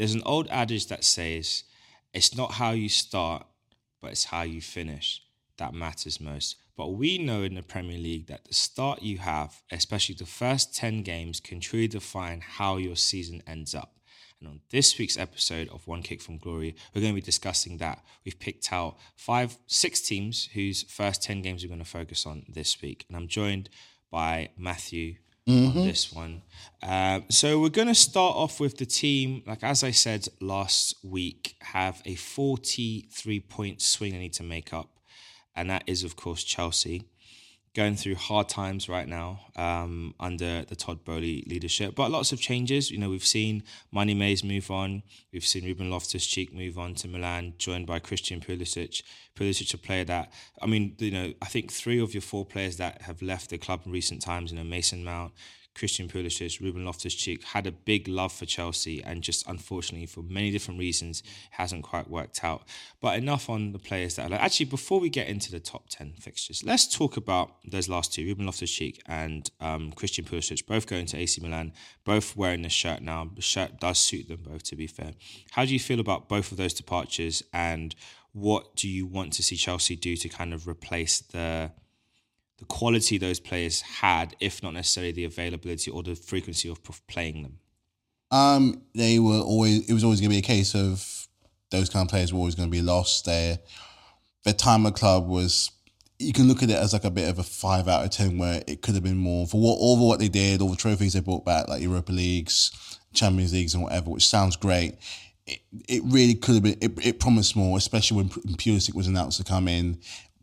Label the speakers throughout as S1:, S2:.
S1: there's an old adage that says, it's not how you start, but it's how you finish that matters most. But we know in the Premier League that the start you have, especially the first 10 games, can truly define how your season ends up. And on this week's episode of One Kick from Glory, we're going to be discussing that. We've picked out five, six teams whose first 10 games we're going to focus on this week. And I'm joined by Matthew mm-hmm. on this one. Uh, so we're going to start off with the team, like as I said last week, have a 43 point swing they need to make up. And that is, of course, Chelsea going through hard times right now um, under the Todd Boehly leadership. But lots of changes. You know, we've seen Money Mays move on. We've seen Ruben Loftus-Cheek move on to Milan, joined by Christian Pulisic. Pulisic, a player that, I mean, you know, I think three of your four players that have left the club in recent times, you know, Mason Mount, Christian Pulisic, Ruben Loftus-Cheek had a big love for Chelsea, and just unfortunately for many different reasons hasn't quite worked out. But enough on the players that are like. Actually, before we get into the top ten fixtures, let's talk about those last two: Ruben Loftus-Cheek and um, Christian Pulisic, both going to AC Milan, both wearing the shirt now. The shirt does suit them both, to be fair. How do you feel about both of those departures, and what do you want to see Chelsea do to kind of replace the the quality those players had, if not necessarily the availability or the frequency of playing them?
S2: Um, they were always. It was always going to be a case of those kind of players were always going to be lost. Their their time at club was. You can look at it as like a bit of a five out of ten, where it could have been more for what all what they did, all the trophies they brought back, like Europa leagues, Champions leagues, and whatever, which sounds great. It, it really could have been. It, it promised more, especially when Pulisic was announced to come in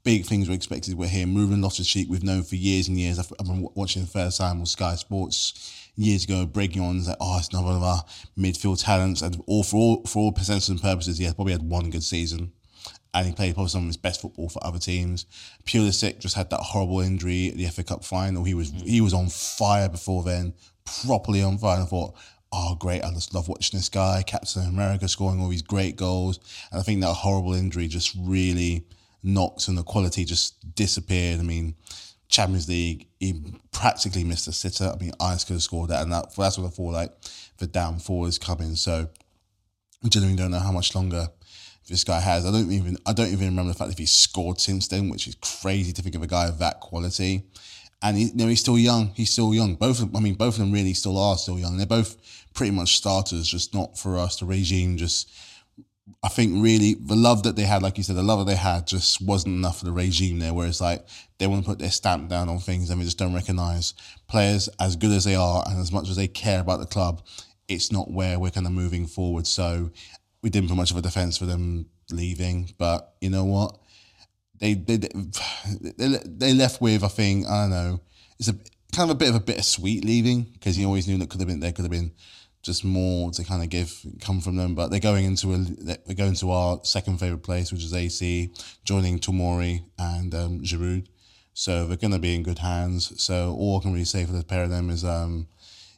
S2: big things were expected with him. Ruben Loftus-Cheek, we've known for years and years. I've, I've been watching the first time on Sky Sports years ago, breaking on like, oh, it's not one of our midfield talents. And all for all for all percentages and purposes, he had probably had one good season. And he played probably some of his best football for other teams. Pulisic just had that horrible injury at the FA Cup final. He was he was on fire before then, properly on fire. And I thought, oh great, I just love watching this guy, Captain America, scoring all these great goals. And I think that horrible injury just really knocks and the quality just disappeared. I mean, Champions League, he practically missed a sitter. I mean, Ice could have scored that, and that, that's what I thought like the downfall is coming. So I genuinely don't know how much longer this guy has. I don't even I don't even remember the fact that he's scored since then, which is crazy to think of a guy of that quality. And he, you know, he's still young. He's still young. Both, of, I mean, both of them really still are still young. They're both pretty much starters, just not for us. The regime just I think really the love that they had, like you said, the love that they had just wasn't enough for the regime there. Where it's like they want to put their stamp down on things and we just don't recognize players as good as they are and as much as they care about the club. It's not where we're kind of moving forward. So we didn't put much of a defense for them leaving, but you know what? They they they, they left with I think I don't know. It's a kind of a bit of a bittersweet leaving because you always knew that could have been there could have been just more to kind of give come from them. But they're going into a they're going to our second favorite place, which is AC, joining Tomori and um, Giroud. So they're going to be in good hands. So all I can really say for the pair of them is, um,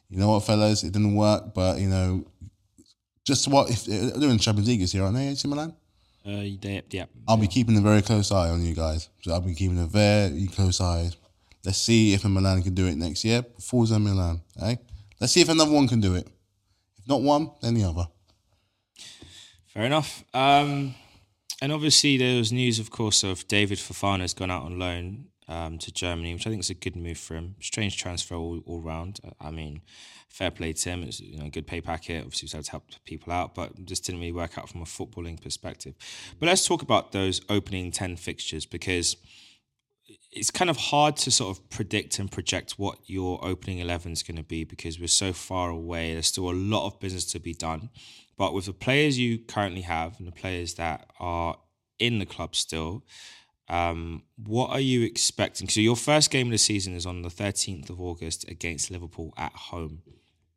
S2: you know what, fellas, it didn't work, but you know, just what if they're in Champions League this year, aren't they, AC Milan?
S1: Uh, yeah, yeah.
S2: I'll be keeping a very close eye on you guys. So I'll be keeping a very close eye. Let's see if a Milan can do it next year. Forza Milan, eh? Let's see if another one can do it. If not one, then the other.
S1: Fair enough. Um, and obviously, there was news, of course, of David Fofana has gone out on loan um, to Germany, which I think is a good move for him. Strange transfer all, all round. I mean, fair play to him. It's you know a good pay packet. Obviously, was able to help people out, but just didn't really work out from a footballing perspective. But let's talk about those opening ten fixtures because it's kind of hard to sort of predict and project what your opening 11 is going to be because we're so far away. There's still a lot of business to be done. But with the players you currently have and the players that are in the club still, um, what are you expecting? So your first game of the season is on the 13th of August against Liverpool at home.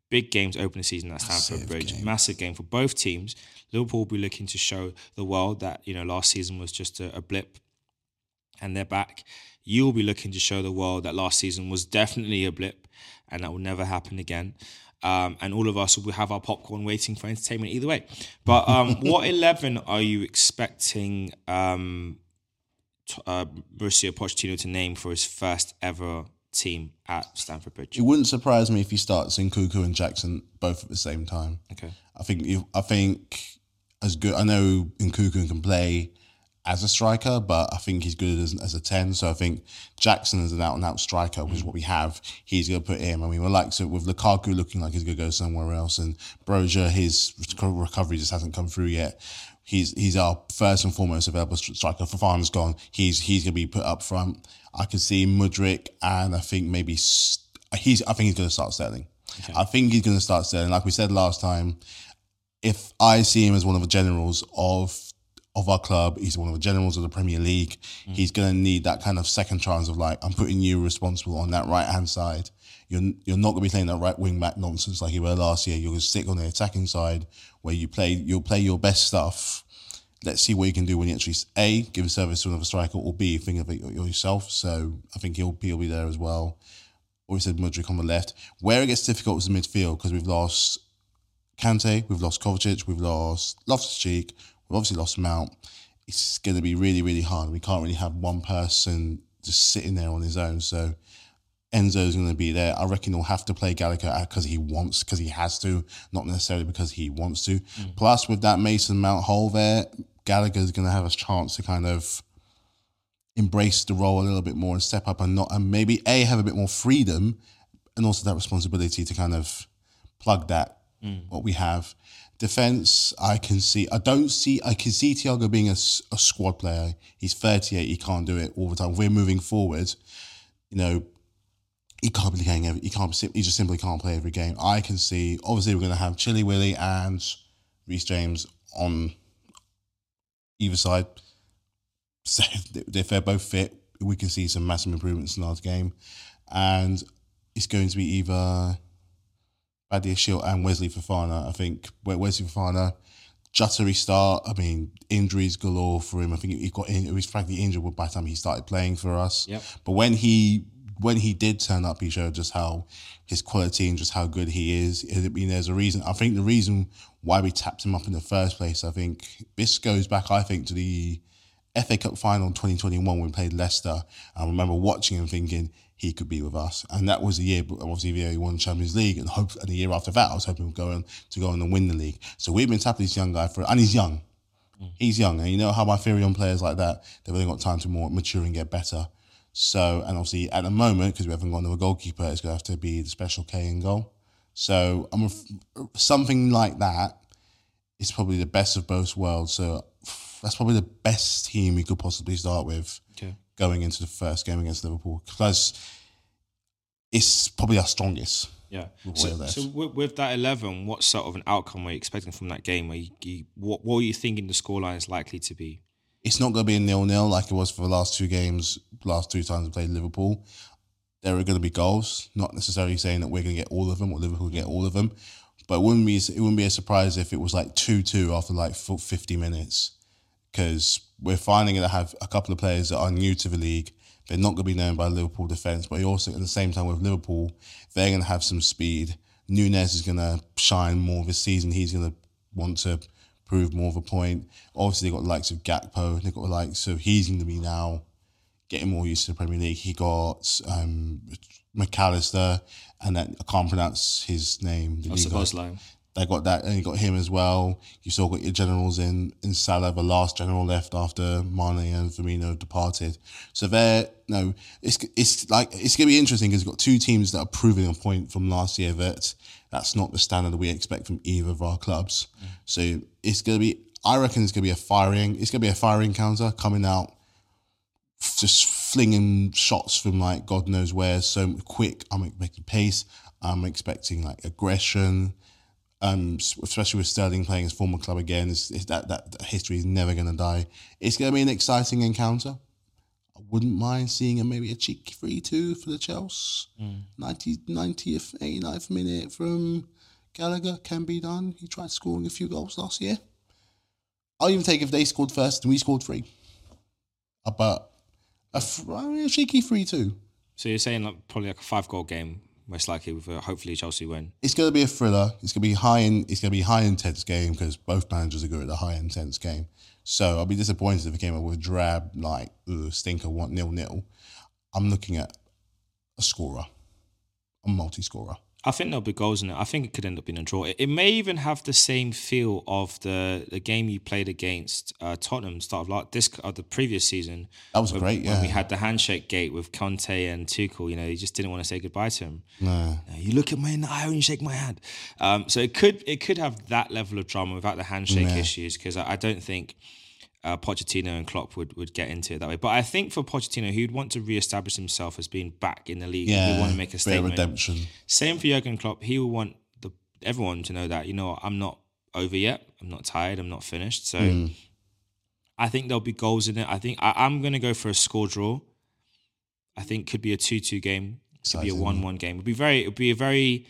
S1: Big games open the season at Stamford Bridge. Game. Massive game for both teams. Liverpool will be looking to show the world that you know last season was just a, a blip, and they're back you'll be looking to show the world that last season was definitely a blip and that will never happen again. Um, and all of us will have our popcorn waiting for entertainment either way. But um, what 11 are you expecting um, uh, Mauricio Pochettino to name for his first ever team at Stamford Bridge.
S2: It wouldn't surprise me if he starts Nkunku and Jackson both at the same time.
S1: Okay.
S2: I think you, I think as good. I know Nkunku can play as a striker, but I think he's good as, as a ten. So I think Jackson is an out and out striker, which is mm. what we have. He's going to put him. I mean, we're like so with Lukaku looking like he's going to go somewhere else, and Broja his recovery just hasn't come through yet. He's he's our first and foremost available striker. Fofana's gone. He's he's going to be put up front. I can see Mudryk, and I think maybe he's. I think he's going to start Sterling. Okay. I think he's going to start Sterling. Like we said last time, if I see him as one of the generals of of our club. He's one of the generals of the Premier League. Mm. He's going to need that kind of second chance of like, I'm putting you responsible on that right hand side. You're you're not going to be playing that right wing back nonsense like you were last year. You're going to stick on the attacking side where you play. You'll play your best stuff. Let's see what you can do when you actually a give a service to another striker or b think of it yourself. So I think he'll he'll be there as well. Or we said Mudryk on the left. Where it gets difficult is the midfield because we've lost Kante, we've lost Kovacic, we've lost Loftus Cheek, We've obviously lost Mount. It's going to be really, really hard. We can't really have one person just sitting there on his own. So Enzo's going to be there. I reckon he'll have to play Gallagher because he wants, because he has to, not necessarily because he wants to. Mm. Plus, with that Mason Mount hole there, Gallagher's going to have a chance to kind of embrace the role a little bit more and step up and not, and maybe A, have a bit more freedom and also that responsibility to kind of plug that, mm. what we have. Defense, I can see. I don't see. I can see Thiago being a, a squad player. He's 38. He can't do it all the time. We're moving forward. You know, he can't be playing every. He can't. He just simply can't play every game. I can see. Obviously, we're going to have Chilly Willy and Reece James on either side. So if they're both fit, we can see some massive improvements in our game, and it's going to be either Badiashile and Wesley Fofana. I think Wesley Fofana, juttery start. I mean, injuries galore for him. I think he got in, he was frankly injured by the time he started playing for us.
S1: Yep.
S2: But when he when he did turn up, he showed just how his quality and just how good he is. I mean, there's a reason. I think the reason why we tapped him up in the first place, I think this goes back, I think, to the FA Cup final in 2021 when we played Leicester. I remember watching him thinking, he could be with us. And that was the year, obviously, he won Champions League. And hope, and the year after that, I was hoping go on to go on and win the league. So we've been tapping this young guy for, and he's young. Mm. He's young. And you know how my theory on players like that, they've only got time to more mature and get better. So, and obviously at the moment, because we haven't gone to a goalkeeper, it's going to have to be the special K in goal. So I'm a, something like that is probably the best of both worlds. So that's probably the best team we could possibly start with. Going into the first game against Liverpool because it's probably our strongest.
S1: Yeah. So, so with, with, that eleven, what sort of an outcome are you expecting from that game? Are you, you, what what are you thinking the scoreline is likely to be?
S2: It's not going to be a nil nil like it was for the last two games, last two times we played Liverpool. There are going to be goals. Not necessarily saying that we're going to get all of them or Liverpool get all of them, but it wouldn't be it wouldn't be a surprise if it was like two two after like fifty minutes because we're finding to have a couple of players that are new to the league. They're not going to be known by Liverpool defence, but also at the same time with Liverpool, they're going to have some speed. Nunez is going to shine more this season. He's going to want to prove more of a point. Obviously, they've got the likes of Gakpo. They've got the likes, so he's going to be now getting more used to the Premier League. He got um, Mac Allister, and then I can't pronounce his name.
S1: The Szoboszlai.
S2: They got that, and you got him as well. You still got your generals in in Salah, the last general left after Mane and Firmino departed. So there, no, it's it's like it's gonna be interesting because you've got two teams that are proving a point from last year that that's not the standard that we expect from either of our clubs. Mm. So it's gonna be, I reckon, it's gonna be a firing. It's gonna be a firing counter coming out, just flinging shots from like God knows where. So quick. I'm expecting pace. I'm expecting like aggression um, especially with Sterling playing his former club again, is, is that, that history is never going to die. It's going to be an exciting encounter. I wouldn't mind seeing a maybe a cheeky 3 2 for the Chelsea. Mm. 90, 90th, 89th minute from Gallagher can be done. He tried scoring a few goals last year. I'll even take if they scored first and we scored three. Uh, but a, a cheeky 3 2.
S1: So you're saying like probably like a five goal game most likely with a, hopefully Chelsea win.
S2: It's going to be a thriller. It's going to be high in. It's going to be high intense game because both managers are good at a high intense game. So I'll be disappointed if it came up with a drab like ugh, stinker one nil nil. I'm looking at a scorer, a multi-scorer.
S1: I think there'll be goals in it. I think it could end up being a draw. It, it may even have the same feel of the the game you played against uh, Tottenham start of like this of the previous season.
S2: That was
S1: when,
S2: great,
S1: When we had the handshake gate with Conte and Tuchel, you know, you just didn't want to say goodbye to him.
S2: No.
S1: Uh, You look at me in the eye when you shake my hand. Um, so it could it could have that level of drama without the handshake
S2: Yeah.
S1: issues because I, I don't think uh, Pochettino and Klopp would, would get into it that way. But I think for Pochettino, he'd want to re-establish himself as being back in the league.
S2: Yeah.
S1: He'd want to make a statement.
S2: redemption.
S1: Same for Jurgen Klopp. He will want the everyone to know that you know I'm not over yet. I'm not tired. I'm not finished. So
S2: Hmm.
S1: I think there'll be goals in it. I think I, I'm going to go for a score draw. I think could be a two-two game. Could be a one-one game. It'd be very. It'd be a very.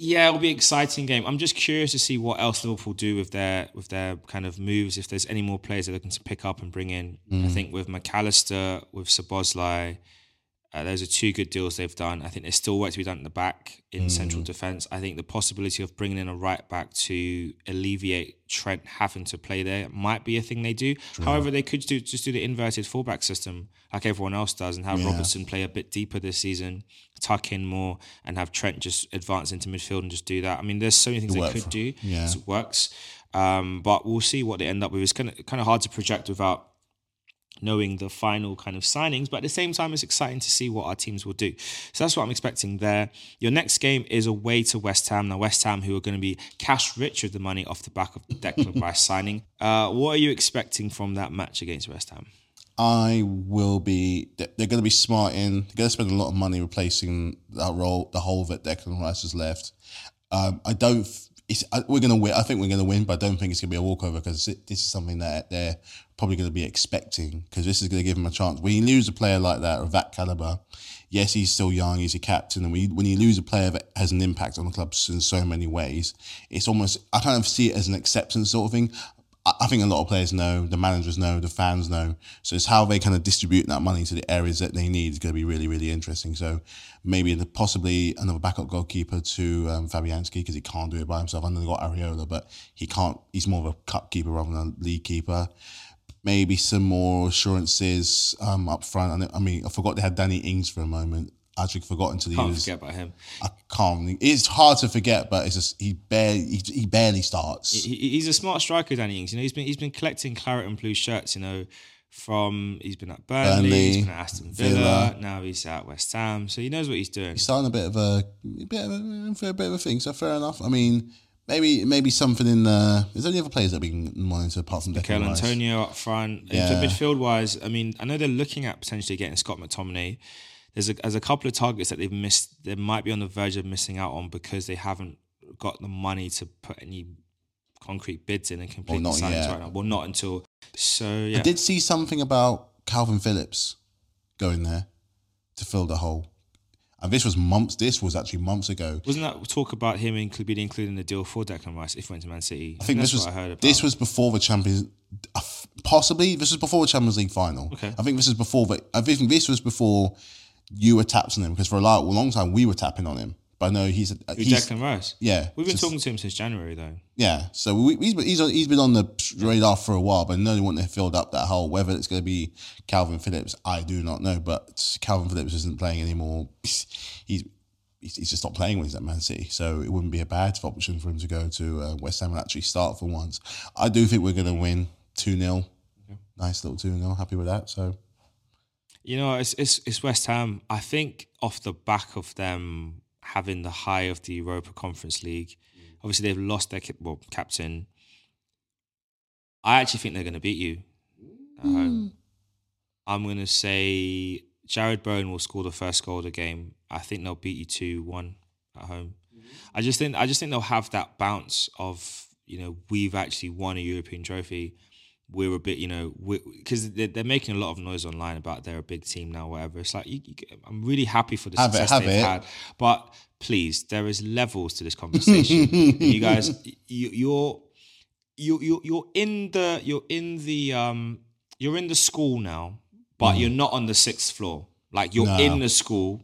S1: Yeah, it'll be an exciting game. I'm just curious to see what else Liverpool do with their with their kind of moves. If there's any more players they're looking to pick up and bring in.
S2: Mm.
S1: I think with Mac Allister, with Szoboszlai, uh, those are two good deals they've done. I think there's still work to be done at the back in
S2: Mm.
S1: central defence. I think the possibility of bringing in a right back to alleviate Trent having to play there might be a thing they do. However, they could do just do the inverted fullback system like everyone else does and have
S2: Yeah.
S1: Robertson play a bit deeper this season, tuck in more, and have Trent just advance into midfield and just do that. I mean, there's so many things they could
S2: for-
S1: do.
S2: yeah.
S1: It works. Um, but we'll see what they end up with. It's kind of kind of hard to project without knowing the final kind of signings, but at the same time, it's exciting to see what our teams will do. So that's what I'm expecting there. Your next game is away to West Ham. Now, West Ham, who are going to be cash rich with the money off the back of the Declan Rice signing. Uh, what are you expecting from that match against West Ham?
S2: I will be. They're going to be smart in. They're going to spend a lot of money replacing that role, the hole that Declan Rice has left. Um, I don't. It's, uh, we're going to win. I think we're going to win, but I don't think it's going to be a walkover because this is something that they're probably going to be expecting because this is going to give them a chance. When you lose a player like that of that caliber, yes, he's still young, he's a captain, and when you, when you lose a player that has an impact on the club in so many ways, it's almost I kind of see it as an acceptance sort of thing. I think a lot of players know, the managers know, the fans know. So it's how they kind of distribute that money to the areas that they need is going to be really, really interesting. So maybe the, possibly another backup goalkeeper to um, Fabianski because he can't do it by himself. I know they got Areola, but he can't. He's more of a cup keeper rather than a league keeper. Maybe some more assurances um, up front. I, know, I mean, I forgot they had Danny Ings for a moment. I actually forgot until he
S1: Can't
S2: was.
S1: forget about him.
S2: I can't. It's hard to forget, but it's just he barely he, he barely starts.
S1: He, he's a smart striker, Danny Ings. You know, he's been he's been collecting claret and blue shirts. You know, from he's been at Burnley,
S2: Burnley,
S1: he's been at Aston Villa,
S2: Villa.
S1: now he's at West Ham. So he knows what he's doing.
S2: he's starting a bit of a, a bit of a, a bit of a thing. So fair enough. I mean, maybe maybe something in the. Is there any other players that we can monitor apart from
S1: Mikel
S2: Declan?
S1: Antonio up front.
S2: Yeah.
S1: midfield wise, I mean, I know they're looking at potentially getting Scott McTominay. There's a, there's a couple of targets that they've missed. They might be on the verge of missing out on because they haven't got the money to put any concrete bids in and complete the signings
S2: yet.
S1: right now. Well, not until. So yeah,
S2: I did see something about Kalvin Phillips going there to fill the hole. And this was months. This was actually months ago.
S1: wasn't that talk about him inclu- being included in the deal for Declan Rice if he went to Man City?
S2: I think this was
S1: I heard about.
S2: this was before the Champions. uh, Possibly this was before the Champions League final.
S1: Okay.
S2: I think this is before. The, I think this was before you were tapping on him because for a lot, a long time we were tapping on him. But I know he's
S1: Who,
S2: he's
S1: Declan Rice.
S2: yeah.
S1: We've been
S2: just-
S1: talking to him since January though.
S2: Yeah, so we, he's been, he's he's been on the radar for a while, but no one want to fill up that hole. Whether it's going to be Kalvin Phillips, I do not know. But Kalvin Phillips isn't playing anymore. He's he's, he's just not playing when he's at Man City, so it wouldn't be a bad option for him to go to uh, West Ham and actually start for once. I do think we're going to win two 0 Nice little two 0 Happy with that. So
S1: You know, it's, it's it's West Ham. I think off the back of them having the high of the Europa Conference League, mm. obviously they've lost their well captain. I actually think they're going to beat you. at home. Mm. I'm going to say Jarrod Bowen will score the first goal of the game. I think they'll beat you two one at home. Mm-hmm. I just think I just think they'll have that bounce of you know we've actually won a European trophy. We're a bit you know because they're, they're making a lot of noise online about they're a big team now. Whatever. It's like you, you, I'm really happy for the
S2: Have it,
S1: success
S2: have
S1: they've
S2: it.
S1: had, but please, there is levels to this conversation. you guys, you, you're you you you're in the you're in the um you're in the school now, but you're not on the sixth floor. Like you're
S2: No.
S1: in the school,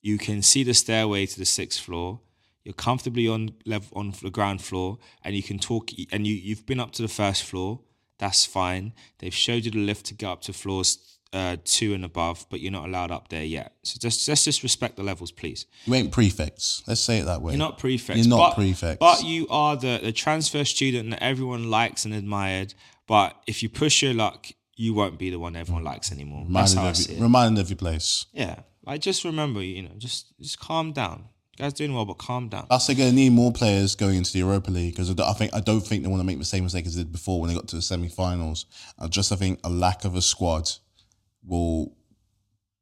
S1: you can see the stairway to the sixth floor. You're comfortably on level on the ground floor, and you can talk. And you you've been up to the first floor. That's fine. They've showed you the lift to get up to floors uh, two and above, but you're not allowed up there yet. So just let's just respect the levels, please.
S2: You ain't prefects. Let's say it that way.
S1: You're not prefects.
S2: You're not
S1: but,
S2: prefects.
S1: But you are the, the transfer student that everyone likes and admired. But if you push your luck, you won't be the one everyone likes anymore. That's
S2: reminded
S1: how I
S2: of,
S1: see it.
S2: reminded of your place.
S1: Yeah. Like just remember, you know, just just calm down. Guys doing well, but calm down.
S2: Plus, they're going to need more players going into the Europa League because I think I don't think they want to make the same mistake as they did before when they got to the semi-finals. I just I think a lack of a squad will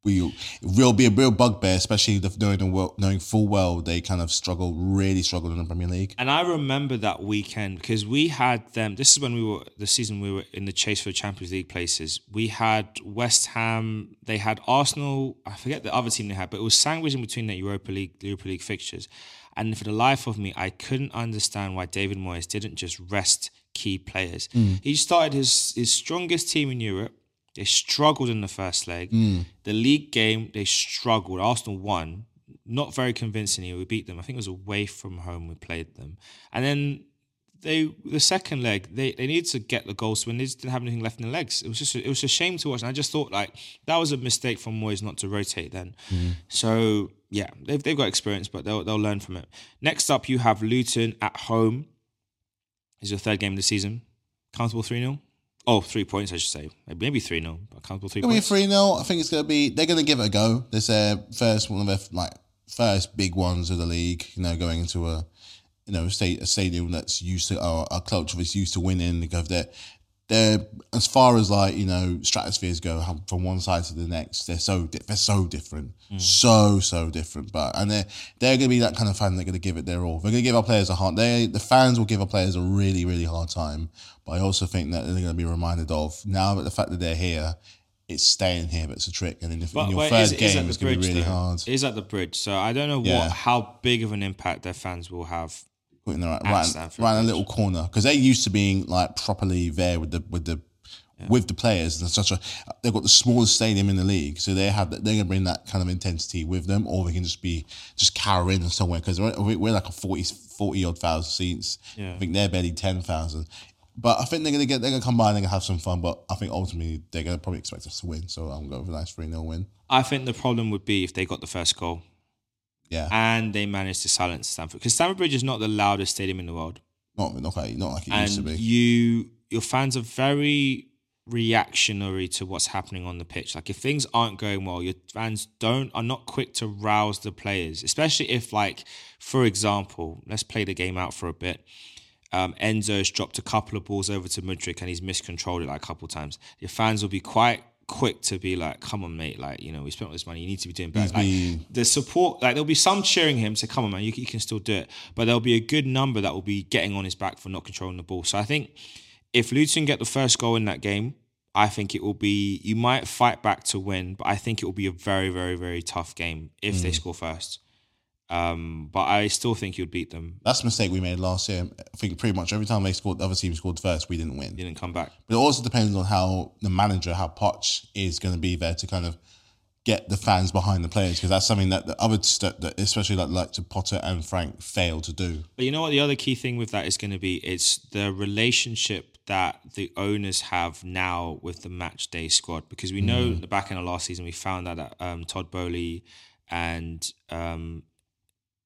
S2: will will be a real bugbear, especially the, knowing the well, knowing full well they kind of struggled, really struggled in the Premier League.
S1: And I remember that weekend because we had them. This is when we were the season we were in the chase for Champions League places. We had West Ham. They had Arsenal. I forget the other team they had, but it was sandwiched in between the Europa League Europa League fixtures. And for the life of me, I couldn't understand why David Moyes didn't just rest key players. Mm. He started his his strongest team in Europe. They struggled in the first leg. Hmm. The league game, they struggled. Arsenal won, not very convincingly. We beat them. I think it was away from home we played them. And then they the second leg, they, they needed to get the goals to win. They just didn't have anything left in the legs. It was just it was a shame to watch. And I just thought like that was a mistake from Moyes not to rotate then. Hmm. So yeah, they've they've got experience, but they'll they'll learn from it. Next up you have Luton at home. Is your third game of the season. Comfortable 3 0? Oh, three points, I should say. Maybe 3 0, but comfortable 3
S2: It's going to be 3 0. I think it's going to be, they're going to give it a go. This their first one of their like first big ones of the league, you know, going into a, you know, state, a stadium that's used to, or a culture that's used to winning. Because they're, they're, as far as like, you know, stratospheres go from one side to the next, they're so, di- they're so different. Hmm. So, so different. But, and they're, they're going to be that kind of fan they're going to give it their all. They're going to give our players a hard, they, the fans will give our players a really, really hard time. But I also think that they're going to be reminded of now that the fact that they're here, it's staying here, but it's a trick. And in, the, in your
S1: but
S2: third
S1: is- is
S2: game,
S1: at
S2: it's
S1: the
S2: going to be
S1: bridge,
S2: really
S1: though.
S2: hard.
S1: It is at the bridge, so I don't know
S2: Yeah.
S1: what how big of an impact their fans will have.
S2: Putting them right, right, right in a little corner because they're used to being like properly there with the with the with the players and such a they've got the smallest stadium in the league, so they have that they're gonna bring that kind of intensity with them, or they can just be just carry in somewhere because we're, we're like a 40, 40 odd thousand seats.
S1: Yeah.
S2: I think they're barely ten thousand. But I think they're gonna get they're gonna come by and they're gonna have some fun. But I think ultimately they're gonna probably expect us to win. So I'm going with a nice 3 0 win.
S1: I think the problem would be if they got the first goal
S2: Yeah.
S1: and they managed to silence Stamford because Stamford Bridge is not the loudest stadium in the world,
S2: Not not like not like it used to
S1: and
S2: be.
S1: you your fans are very reactionary to what's happening on the pitch. Like if things aren't going well, your fans don't are not quick to rouse the players, especially if like, for example, let's play the game out for a bit. Um, Enzo's dropped a couple of balls over to Mudryk and he's miscontrolled it like a couple of times. Your fans will be quite quick to be like, "Come on, mate! Like you know, we spent all this money. You need to be doing better." Like, the support, like there'll be some cheering him to come on, man. You, you can still do it, but there'll be a good number that will be getting on his back for not controlling the ball. So I think if Luton get the first goal in that game, I think it will be. You might fight back to win, but I think it will be a very, very, very tough game if they mm. score first. Um, but I still think you'd beat them.
S2: That's a mistake we made last year. I think pretty much every time they scored, the other team scored first, we didn't win.
S1: Didn't come back.
S2: But it also depends on how the manager, how Poch is going to be there to kind of get the fans behind the players because that's something that the other, st- that especially like like to Potter and Frank, failed to do.
S1: But you know what? The other key thing with that is going to be it's the relationship that the owners have now with the match day squad because we know
S2: Mm.
S1: the back end of last season we found that um, Todd Boehly and um,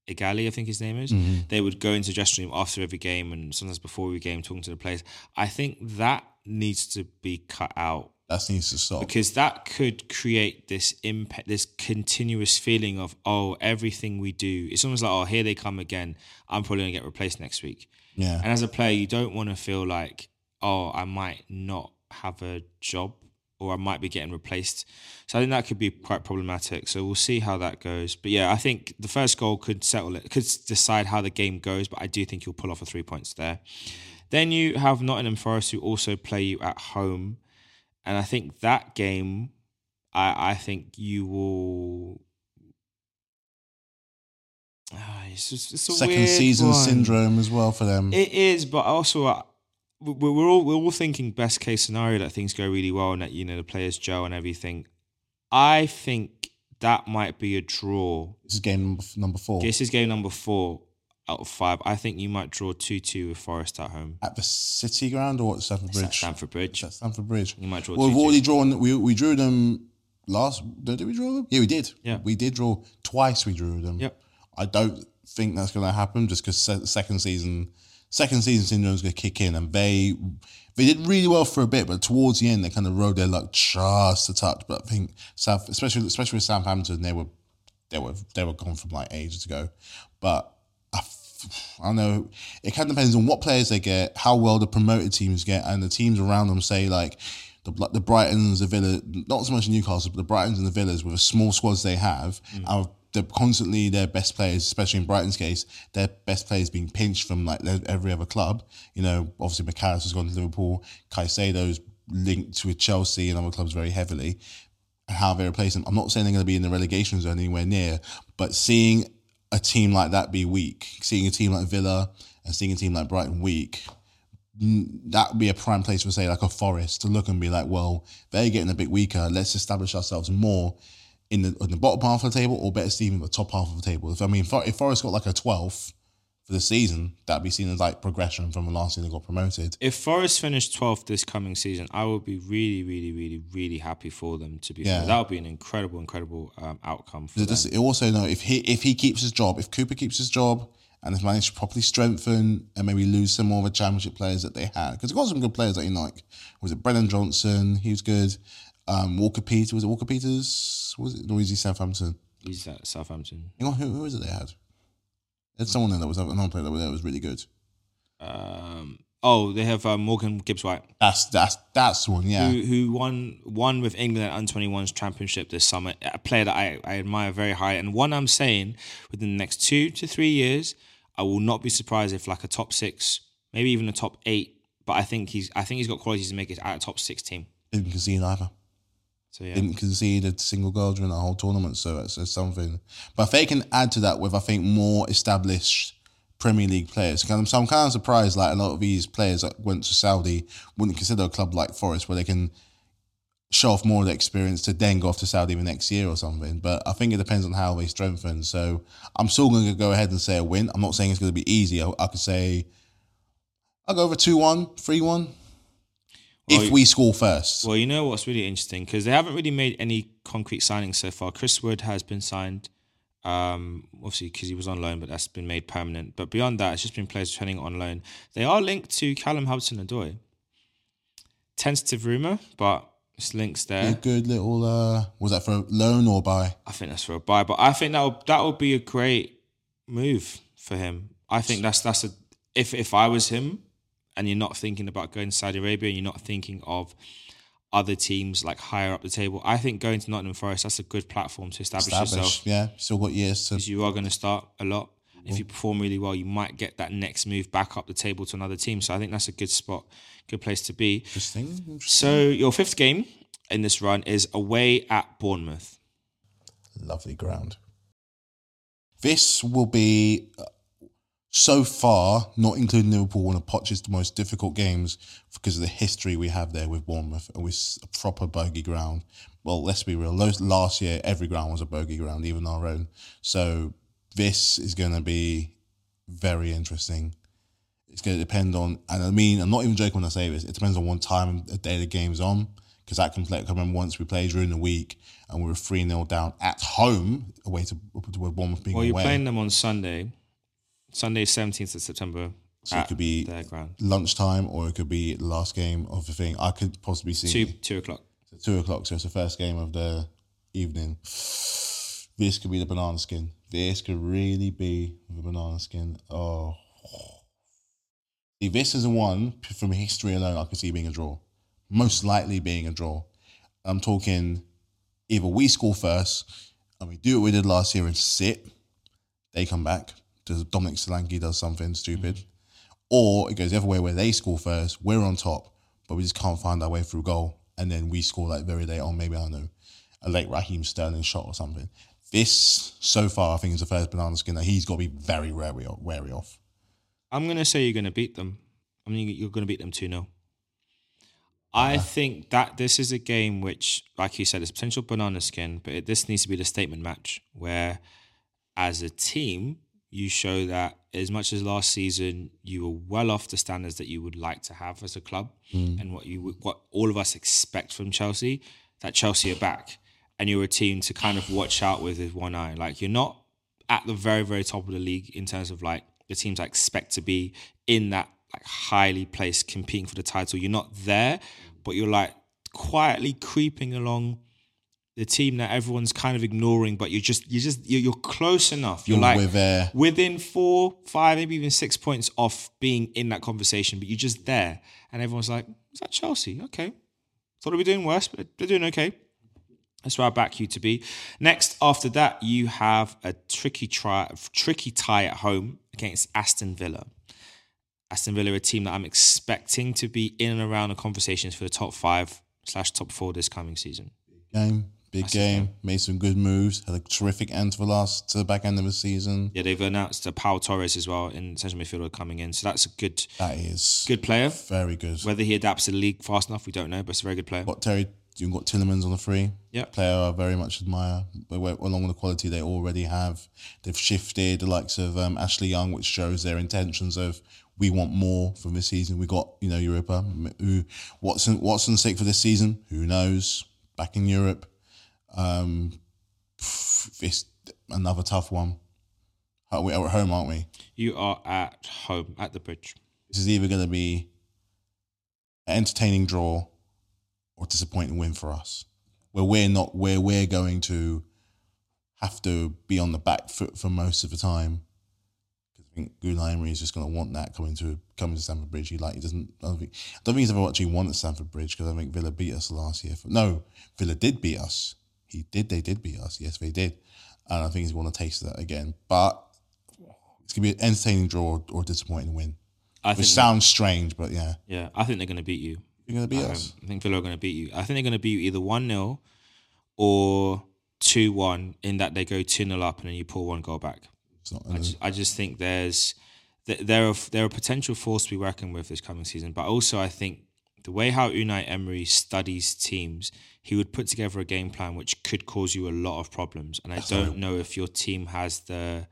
S1: Eghbali, I think his name is,
S2: Mm-hmm.
S1: they would go into the dressing room after every game and sometimes before every game talking to the players. I think that needs to be cut out
S2: That needs to stop.
S1: because that could create this impact, this continuous feeling of oh, everything we do. It's almost like oh, here they come again. I'm probably gonna get replaced next week.
S2: yeah.
S1: And as a player, you don't want to feel like oh, I might not have a job or I might be getting replaced. So I think that could be quite problematic. So we'll see how that goes. But yeah, I think the first goal could settle it, could decide how the game goes. But I do think you'll pull off a three points there. Then you have Nottingham Forest who also play you at home. And I think that game, I, I think you will. Ah, it's just, it's
S2: Second season
S1: one.
S2: syndrome as well for them.
S1: It is, but also uh, we- we're all we're all thinking best case scenario that things go really well and that you know the players gel and everything. I think that might be a draw.
S2: this is game number, four.
S1: This is game number four. out of five. I think you might draw two two with Forest at home.
S2: At the City Ground or at Stamford
S1: It's at
S2: Bridge?
S1: Stamford Bridge.
S2: At Stamford Bridge.
S1: You might draw
S2: Well, we've already drawn. We we drew them last. Did we draw them? Yeah, we did.
S1: Yeah.
S2: we did draw twice. We drew them.
S1: Yep.
S2: I don't think that's going to happen just because se- second season, second season syndrome is going to kick in, and they they did really well for a bit, but towards the end they kind of rode their luck just a touch. But I think South, especially especially with Southampton, they were they were they were gone from like ages ago. But I don't know. It kind of depends on what players they get, how well the promoted teams get, and the teams around them. Say like the like the Brightons, the Villa, not so much Newcastle, but the Brightons and the Villas with the small squads they have. Mm. Are they're constantly their best players, especially in Brighton's case, their best players being pinched from like every other club. You know, obviously Mac Allister's gone to Liverpool, Caicedo's linked with Chelsea and other clubs very heavily how they replace them. I'm not saying they're going to be in the relegation zone anywhere near, but seeing a team like that be weak, seeing a team like Villa and seeing a team like Brighton weak, that would be a prime place for say like a Forest to look and be like, well, they're getting a bit weaker. Let's establish ourselves more in the in the bottom half of the table, or better, still, in the top half of the table. If I mean, if Forest got like a 12th for the season, that'd be seen as like progression from the last year they got promoted.
S1: If Forest finish 12th this coming season, I would be really, really, really, really happy for them. To be
S2: Yeah.
S1: fair, that would be an incredible, incredible um, outcome for them.
S2: Also know if he if he keeps his job, if Cooper keeps his job, and has managed to properly strengthen and maybe lose some more of the championship players that they had, because they've got some good players that you like. Was it Brennan Johnson? He was good. Um, Walker Peters was it Walker Peters? Was it noisy Southampton?
S1: He's at Southampton.
S2: Hang on, who, who was it they had? There's someone there that was another player that was, that was really good.
S1: Um, oh, they have uh, Morgan Gibbs White,
S2: That's that's that's one. Yeah,
S1: who, who won won with England at Under 21's championship this summer. A player that I, I admire very high, and one I'm saying within the next two to three years, I will not be surprised if like a top six, maybe even a top eight. But I think he's I think he's got qualities to make it out of top six team.
S2: didn't concede either.
S1: So yeah,
S2: didn't concede a single goal during the whole tournament. So it's, that's something. But if they can add to that with, I think, more established Premier League players, 'cause I'm, so I'm kind of surprised like a lot of these players that went to Saudi wouldn't consider a club like Forest where they can show off more of the experience to then go off to Saudi the next year or something. But I think it depends on how they strengthen. So I'm still going to go ahead and say a win. I'm not saying it's going to be easy. I, I could say I'll go over 2 1, 3 1.
S1: Well,
S2: If we score first.
S1: Well, you know what's really interesting because they haven't really made any concrete signings so far. Chris Wood has been signed, um, obviously because he was on loan, but that's been made permanent. But beyond that, it's just been players returning on loan. They are linked to Callum Hudson-Odoi. Tentative rumor, but it's links there.
S2: a good little, uh, was that for a loan or buy?
S1: I think that's for a buy, but I think that that will be a great move for him. I think that's that's a if if I was him, and you're not thinking about going to Saudi Arabia, and you're not thinking of other teams like higher up the table. I think going to Nottingham Forest that's a good platform to establish, yourself.
S2: Yeah, still got years to.
S1: because you are going to start a lot. If mm-hmm. you perform really well, you might get that next move back up the table to another team. So I think that's a good spot, good place to be.
S2: Interesting. interesting.
S1: So your fifth game in this run is away at Bournemouth.
S2: Lovely ground. This will be so far, not including Liverpool, one of Poch's most difficult games because of the history we have there with Bournemouth and with a proper bogey ground. Well, let's be real. Last year, every ground was a bogey ground, even our own. So this is going to be very interesting. It's going to depend on, and I mean, I'm not even joking when I say this. It depends on what time of day the game's on, because that can play. I remember once we played during the week and we were three 0 down at home, away to, to where Bournemouth being
S1: Well, you're
S2: away.
S1: playing them on Sunday, Sunday, 17th of September.
S2: so it could be
S1: their ground.
S2: lunchtime or it could be the last game of the thing. I could possibly see
S1: Two, two o'clock.
S2: two o'clock, so it's the first game of the evening. This could be the banana skin. This could really be the banana skin. Oh, see, this is one from history alone. I could see being a draw, most likely being a draw. I'm talking either we score first and we do what we did last year and sit. They come back. Dominic Solanke does something stupid, or it goes the other way where they score first. We're on top, but we just can't find our way through goal, and then we score like very late on. Maybe I don't know a late Raheem Sterling shot or something. This so far, I think, is the first banana skin that he's got to be very wary of. Wary of.
S1: I'm going to say you're going to beat them. I mean, you're going to beat them 2 0. I
S2: Uh-huh.
S1: think that this is a game which, like you said, is potential banana skin, but it, this needs to be the statement match where, as a team, You show that as much as last season, you were well off the standards that you would like to have as a club, mm. and what you what all of us expect from Chelsea. That Chelsea are back, and you're a team to kind of watch out with with one eye. Like you're not at the very very top of the league in terms of like the teams I expect to be in that like highly placed competing for the title. You're not there, but you're like quietly creeping along the team that everyone's kind of ignoring, but you're just you're just you're, you're close enough. You're,
S2: You're
S1: like
S2: with, uh,
S1: within four, five, maybe even six points off being in that conversation, but you're just there, and everyone's like, "Is that Chelsea? Okay, thought we'd be doing worse, but they're doing okay." That's where I back you to be. Next, after that, you have a tricky try, tricky tie at home against Aston Villa. Aston Villa, a team that I'm expecting to be in and around the conversations for the top five slash top four this coming season.
S2: game, big game, made some good moves, had a terrific end to the last to the back end of the season.
S1: Yeah, they've announced uh, Pau Torres as well in central midfielder coming in, so that's a good,
S2: That is
S1: good player.
S2: very good.
S1: Whether he adapts to the league fast enough, we don't know, but it's a very good player.
S2: Got Terry, you've got Tielemans on the free.
S1: Yeah.
S2: player I very much admire. But along with the quality they already have, they've shifted the likes of um, Ashley Young, which shows their intentions of we want more from this season. We got you know Europa. Who Watson Watson's sick for this season? Who knows? Back in Europe, um, it's another tough one. We're at home, aren't we?
S1: You are at home at the bridge.
S2: This is either going to be an entertaining draw or a disappointing win for us. Where we're not, where we're going to have to be on the back foot for most of the time. Because I think Unai Emery is just going to want that coming to coming to Stamford Bridge. He like he doesn't. I don't think, I don't think he's ever actually won at Stamford Bridge because I think Villa beat us last year. No, Villa did beat us. He did. They did beat us. Yes, they did. And I think he's going to taste that again. But it's gonna be an entertaining draw or, a disappointing win.
S1: I
S2: Which
S1: think,
S2: sounds strange, but yeah.
S1: yeah, I think they're going to beat you.
S2: You're going to beat
S1: Um,
S2: us.
S1: I think Villa are going to beat you. I think they're going to beat you either 1 0 or 2 1, in that they go 2 0 up and then you pull one goal back.
S2: It's not,
S1: I just, I just think there's th- they're a, they're a potential force to be working with this coming season. But also, I think the way how Unai Emery studies teams, he would put together a game plan which could cause you a lot of problems. And I don't know if your team has the.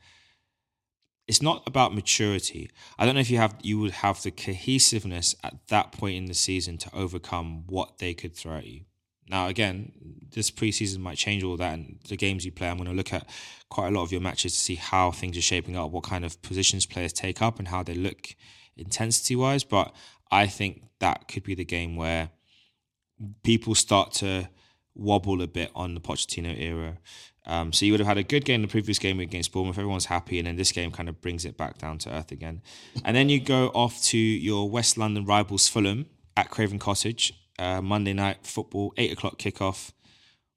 S1: It's not about maturity. I don't know if you have you would have the cohesiveness at that point in the season to overcome what they could throw at you. Now, again, this preseason might change all that, and the games you play, I'm going to look at quite a lot of your matches to see how things are shaping up, what kind of positions players take up, and how they look intensity wise. But I think that could be the game where people start to wobble a bit on the Pochettino era. Um, so you would have had a good game the previous game against Bournemouth. Everyone's happy, and then this game kind of brings it back down to earth again. And then you go off to your West London rivals, Fulham, at Craven Cottage. Uh, Monday night football, eight o'clock kickoff.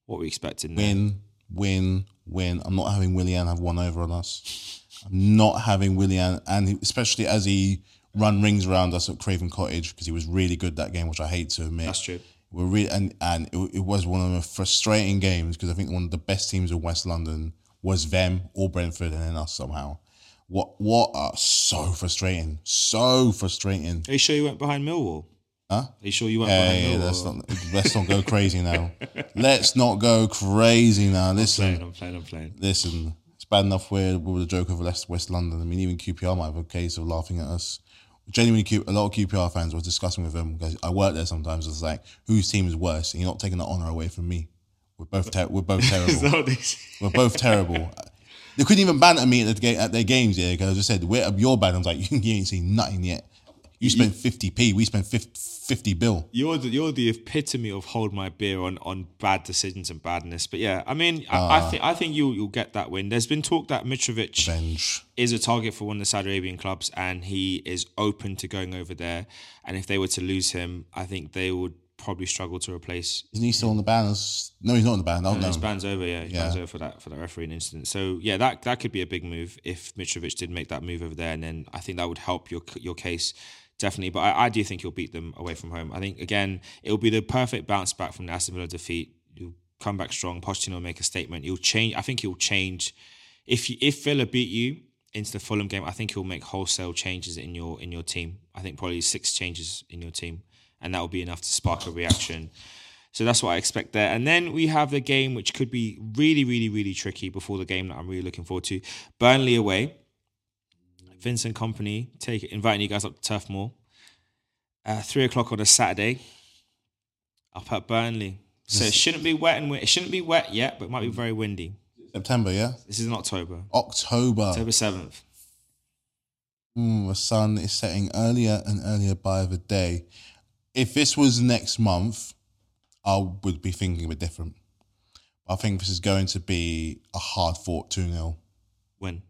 S1: What are we expecting there?
S2: win, win, win. I'm not having Willian have one over on us. I'm not having Willian, and especially as he run rings around us at Craven Cottage because he was really good that game, which I hate to admit.
S1: That's true.
S2: We're really, and and it, it was one of the frustrating games because I think one of the best teams in West London was them or Brentford, and then us somehow. What what are so frustrating, so frustrating.
S1: Are you sure you went behind Millwall?
S2: Huh?
S1: Are you sure you went
S2: Hey,
S1: behind Millwall?
S2: let's not let's not go crazy now. Let's not go crazy now. Listen,
S1: playing, I'm playing, I'm playing.
S2: listen. It's bad enough we're with the joke of West West London. I mean, even QPR might have a case of laughing at us. Genuinely, Q- a lot of QPR fans were discussing with them because I work there sometimes. It's like whose team is worse, and you're not taking the honor away from me. We're both ter- we're both terrible. we're both terrible. They couldn't even banter me at, the ga- at their games, yeah, because I just said, "Where you're bad?" I was like, "You ain't seen nothing yet. You spent fifty p. We spent 50, 50 bill."
S1: You're the you're the epitome of hold my beer on on bad decisions and badness. But yeah, I mean, I,
S2: Ah.
S1: I think I think you'll you'll get that win. There's been talk that Mitrovic
S2: Revenge.
S1: is a target for one of the Saudi Arabian clubs, and he is open to going over there. And if they were to lose him, I think they would probably struggle to replace.
S2: Isn't he still on the banners? No, he's not on the ban. Don't
S1: His ban's over, yeah. His
S2: Yeah.
S1: ban's over for that for that refereeing incident. So yeah, that that could be a big move if Mitrovic did make that move over there, and then I think that would help your your case definitely. But I, I do think you'll beat them away from home. I think again it'll be the perfect bounce back from the Aston Villa defeat. You'll come back strong. Pochettino will make a statement. You'll change. I think he'll change. If you, if Villa beat you into the Fulham game, I think he'll make wholesale changes in your in your team. I think probably six changes in your team, and that will be enough to spark a reaction. So that's what I expect there. And then we have the game which could be really, really, really tricky before the game that I'm really looking forward to. Burnley away. Vincent Kompany take inviting you guys up to Turf Moor. Uh, three o'clock on a Saturday. Up at Burnley. So it shouldn't be wet and it shouldn't be wet yet, but it might be very windy.
S2: September, yeah?
S1: This is in October.
S2: October.
S1: October seventh.
S2: Mm, the sun is setting earlier and earlier by the day. If this was next month, I would be thinking a bit different. I think this is going to be a hard fought 2 0.
S1: Win.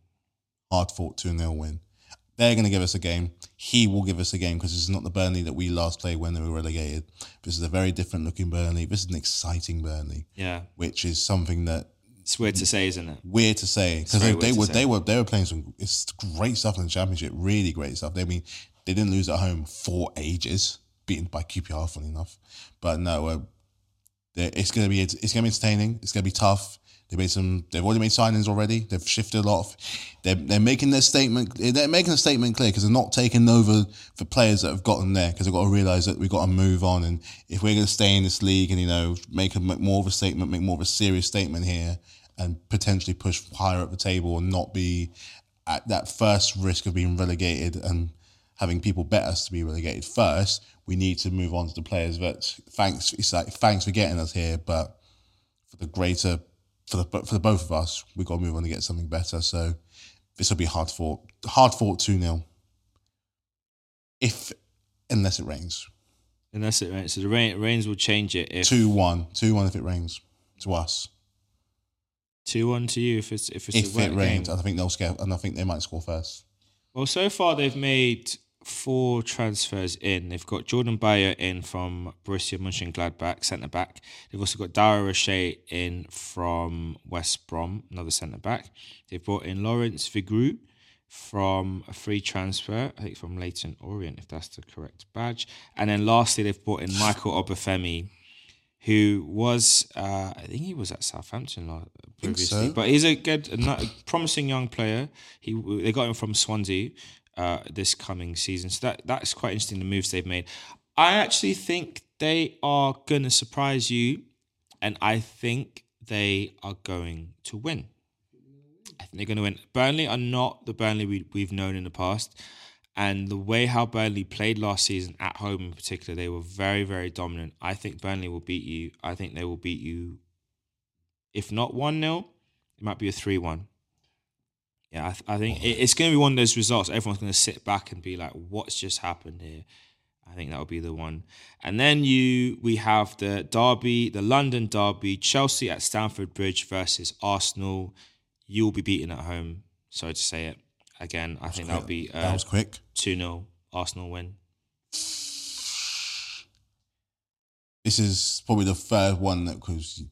S2: Hard fought 2 0 win. They're going to give us a game. He will give us a game because this is not the Burnley that we last played when they were relegated. This is a very different looking Burnley. This is an exciting Burnley,
S1: Yeah.
S2: which is something that
S1: It's weird to say, isn't it?
S2: weird to say because they, they were
S1: say.
S2: they were they were playing some it's great stuff in the championship, really great stuff. They I mean they didn't lose at home for ages, beaten by QPR, funny enough. But no, uh, it's gonna be it's gonna be entertaining. It's gonna be tough. They made some. They've already made signings already. They've shifted a lot. Of, they're they're making their statement. They're making a statement clear because they're not taking over for players that have gotten there. Because they've got to realize that we've got to move on. And if we're going to stay in this league and you know make a make more of a statement, make more of a serious statement here, and potentially push higher up the table and not be at that first risk of being relegated and having people bet us to be relegated first, we need to move on to the players that thanks it's like thanks for getting us here, but for the greater for the for the both of us, we've got to move on to get something better. So this will be hard fought hard fought two 0 If unless it rains.
S1: unless it, rains, So the rain rains will change it if
S2: Two one. Two one if it rains to us.
S1: two one to you if it's if it's
S2: If
S1: a
S2: it rains,
S1: game.
S2: I think they'll scare and I think they might score first.
S1: Well, so far they've made four transfers in. They've got Jordan Beyer in from Borussia Mönchengladbach, centre back. They've also got Dara O'Shea in from West Brom, another centre back. They've brought in Lawrence Vigouroux from a free transfer, I think from Leyton Orient, if that's the correct badge. And then lastly, they've brought in Michael Obafemi, who was, uh, I think he was at Southampton previously,
S2: so.
S1: but he's a good, a promising young player. He they got him from Swansea uh, this coming season, so that that's quite interesting. The moves they've made, I actually think they are going to surprise you, and I think they are going to win. I think they're going to win. Burnley are not the Burnley we, we've known in the past. And the way how Burnley played last season at home in particular, they were very, very dominant. I think Burnley will beat you. I think they will beat you, if not 1 0, it might be a 3 1. Yeah, I, th- I think it, it's going to be one of those results. Everyone's going to sit back and be like, what's just happened here? I think that will be the one. And then you, we have the derby, the London derby, Chelsea at Stamford Bridge versus Arsenal. You'll be beaten at home. Sorry to say it. Again, I think that'll be
S2: that
S1: uh,
S2: was quick.
S1: 2 0 Arsenal win.
S2: This is probably the third one that because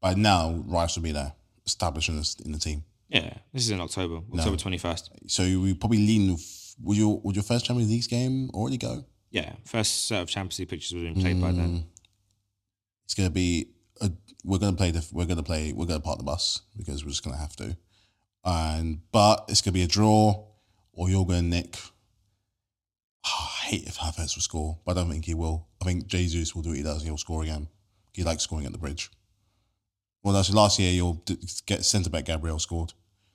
S2: by now Rice will be there, established in the, in the team.
S1: Yeah, this is in October, October 21st.
S2: So we probably lean. Would your would your first Champions League game already go?
S1: Yeah, first set of Champions League pictures would have been played by then. Mm.
S2: It's gonna be. A, we're gonna play the. We're gonna play. We're gonna park the bus because we're just gonna have to. And but it's gonna be a draw, or you're gonna nick. I hate if Havertz will score, but I don't think he will. I think Jesus will do what he does. He'll score again. He likes scoring at the bridge. Well, that's last year. You'll d- get centre back Gabriel scored.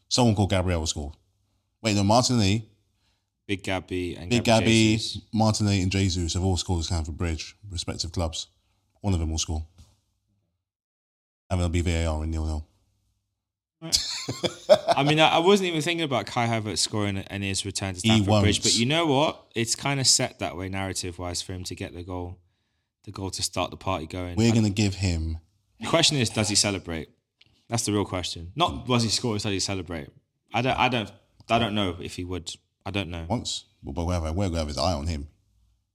S2: Someone called Gabriel scored. Wait, no, Martinelli,
S1: Big Gabby and
S2: Big
S1: Gabby Jesus.
S2: Martinelli, and Jesus have all scored at Stamford Bridge, respective clubs. One of them will score. And there'll be VAR in nil nil.
S1: I mean, I, wasn't even thinking about Kai Havertz scoring and his return to Stamford Bridge, but you know what? It's kind of set that way narrative wise for him to get the goal, the goal to start the party going.
S2: We're going to give him.
S1: The question is, does he celebrate? That's the real question. Not was he score, does he celebrate? I don't, I don't, I don't know if he would. I don't know.
S2: Once, but we're going to have his eye on him.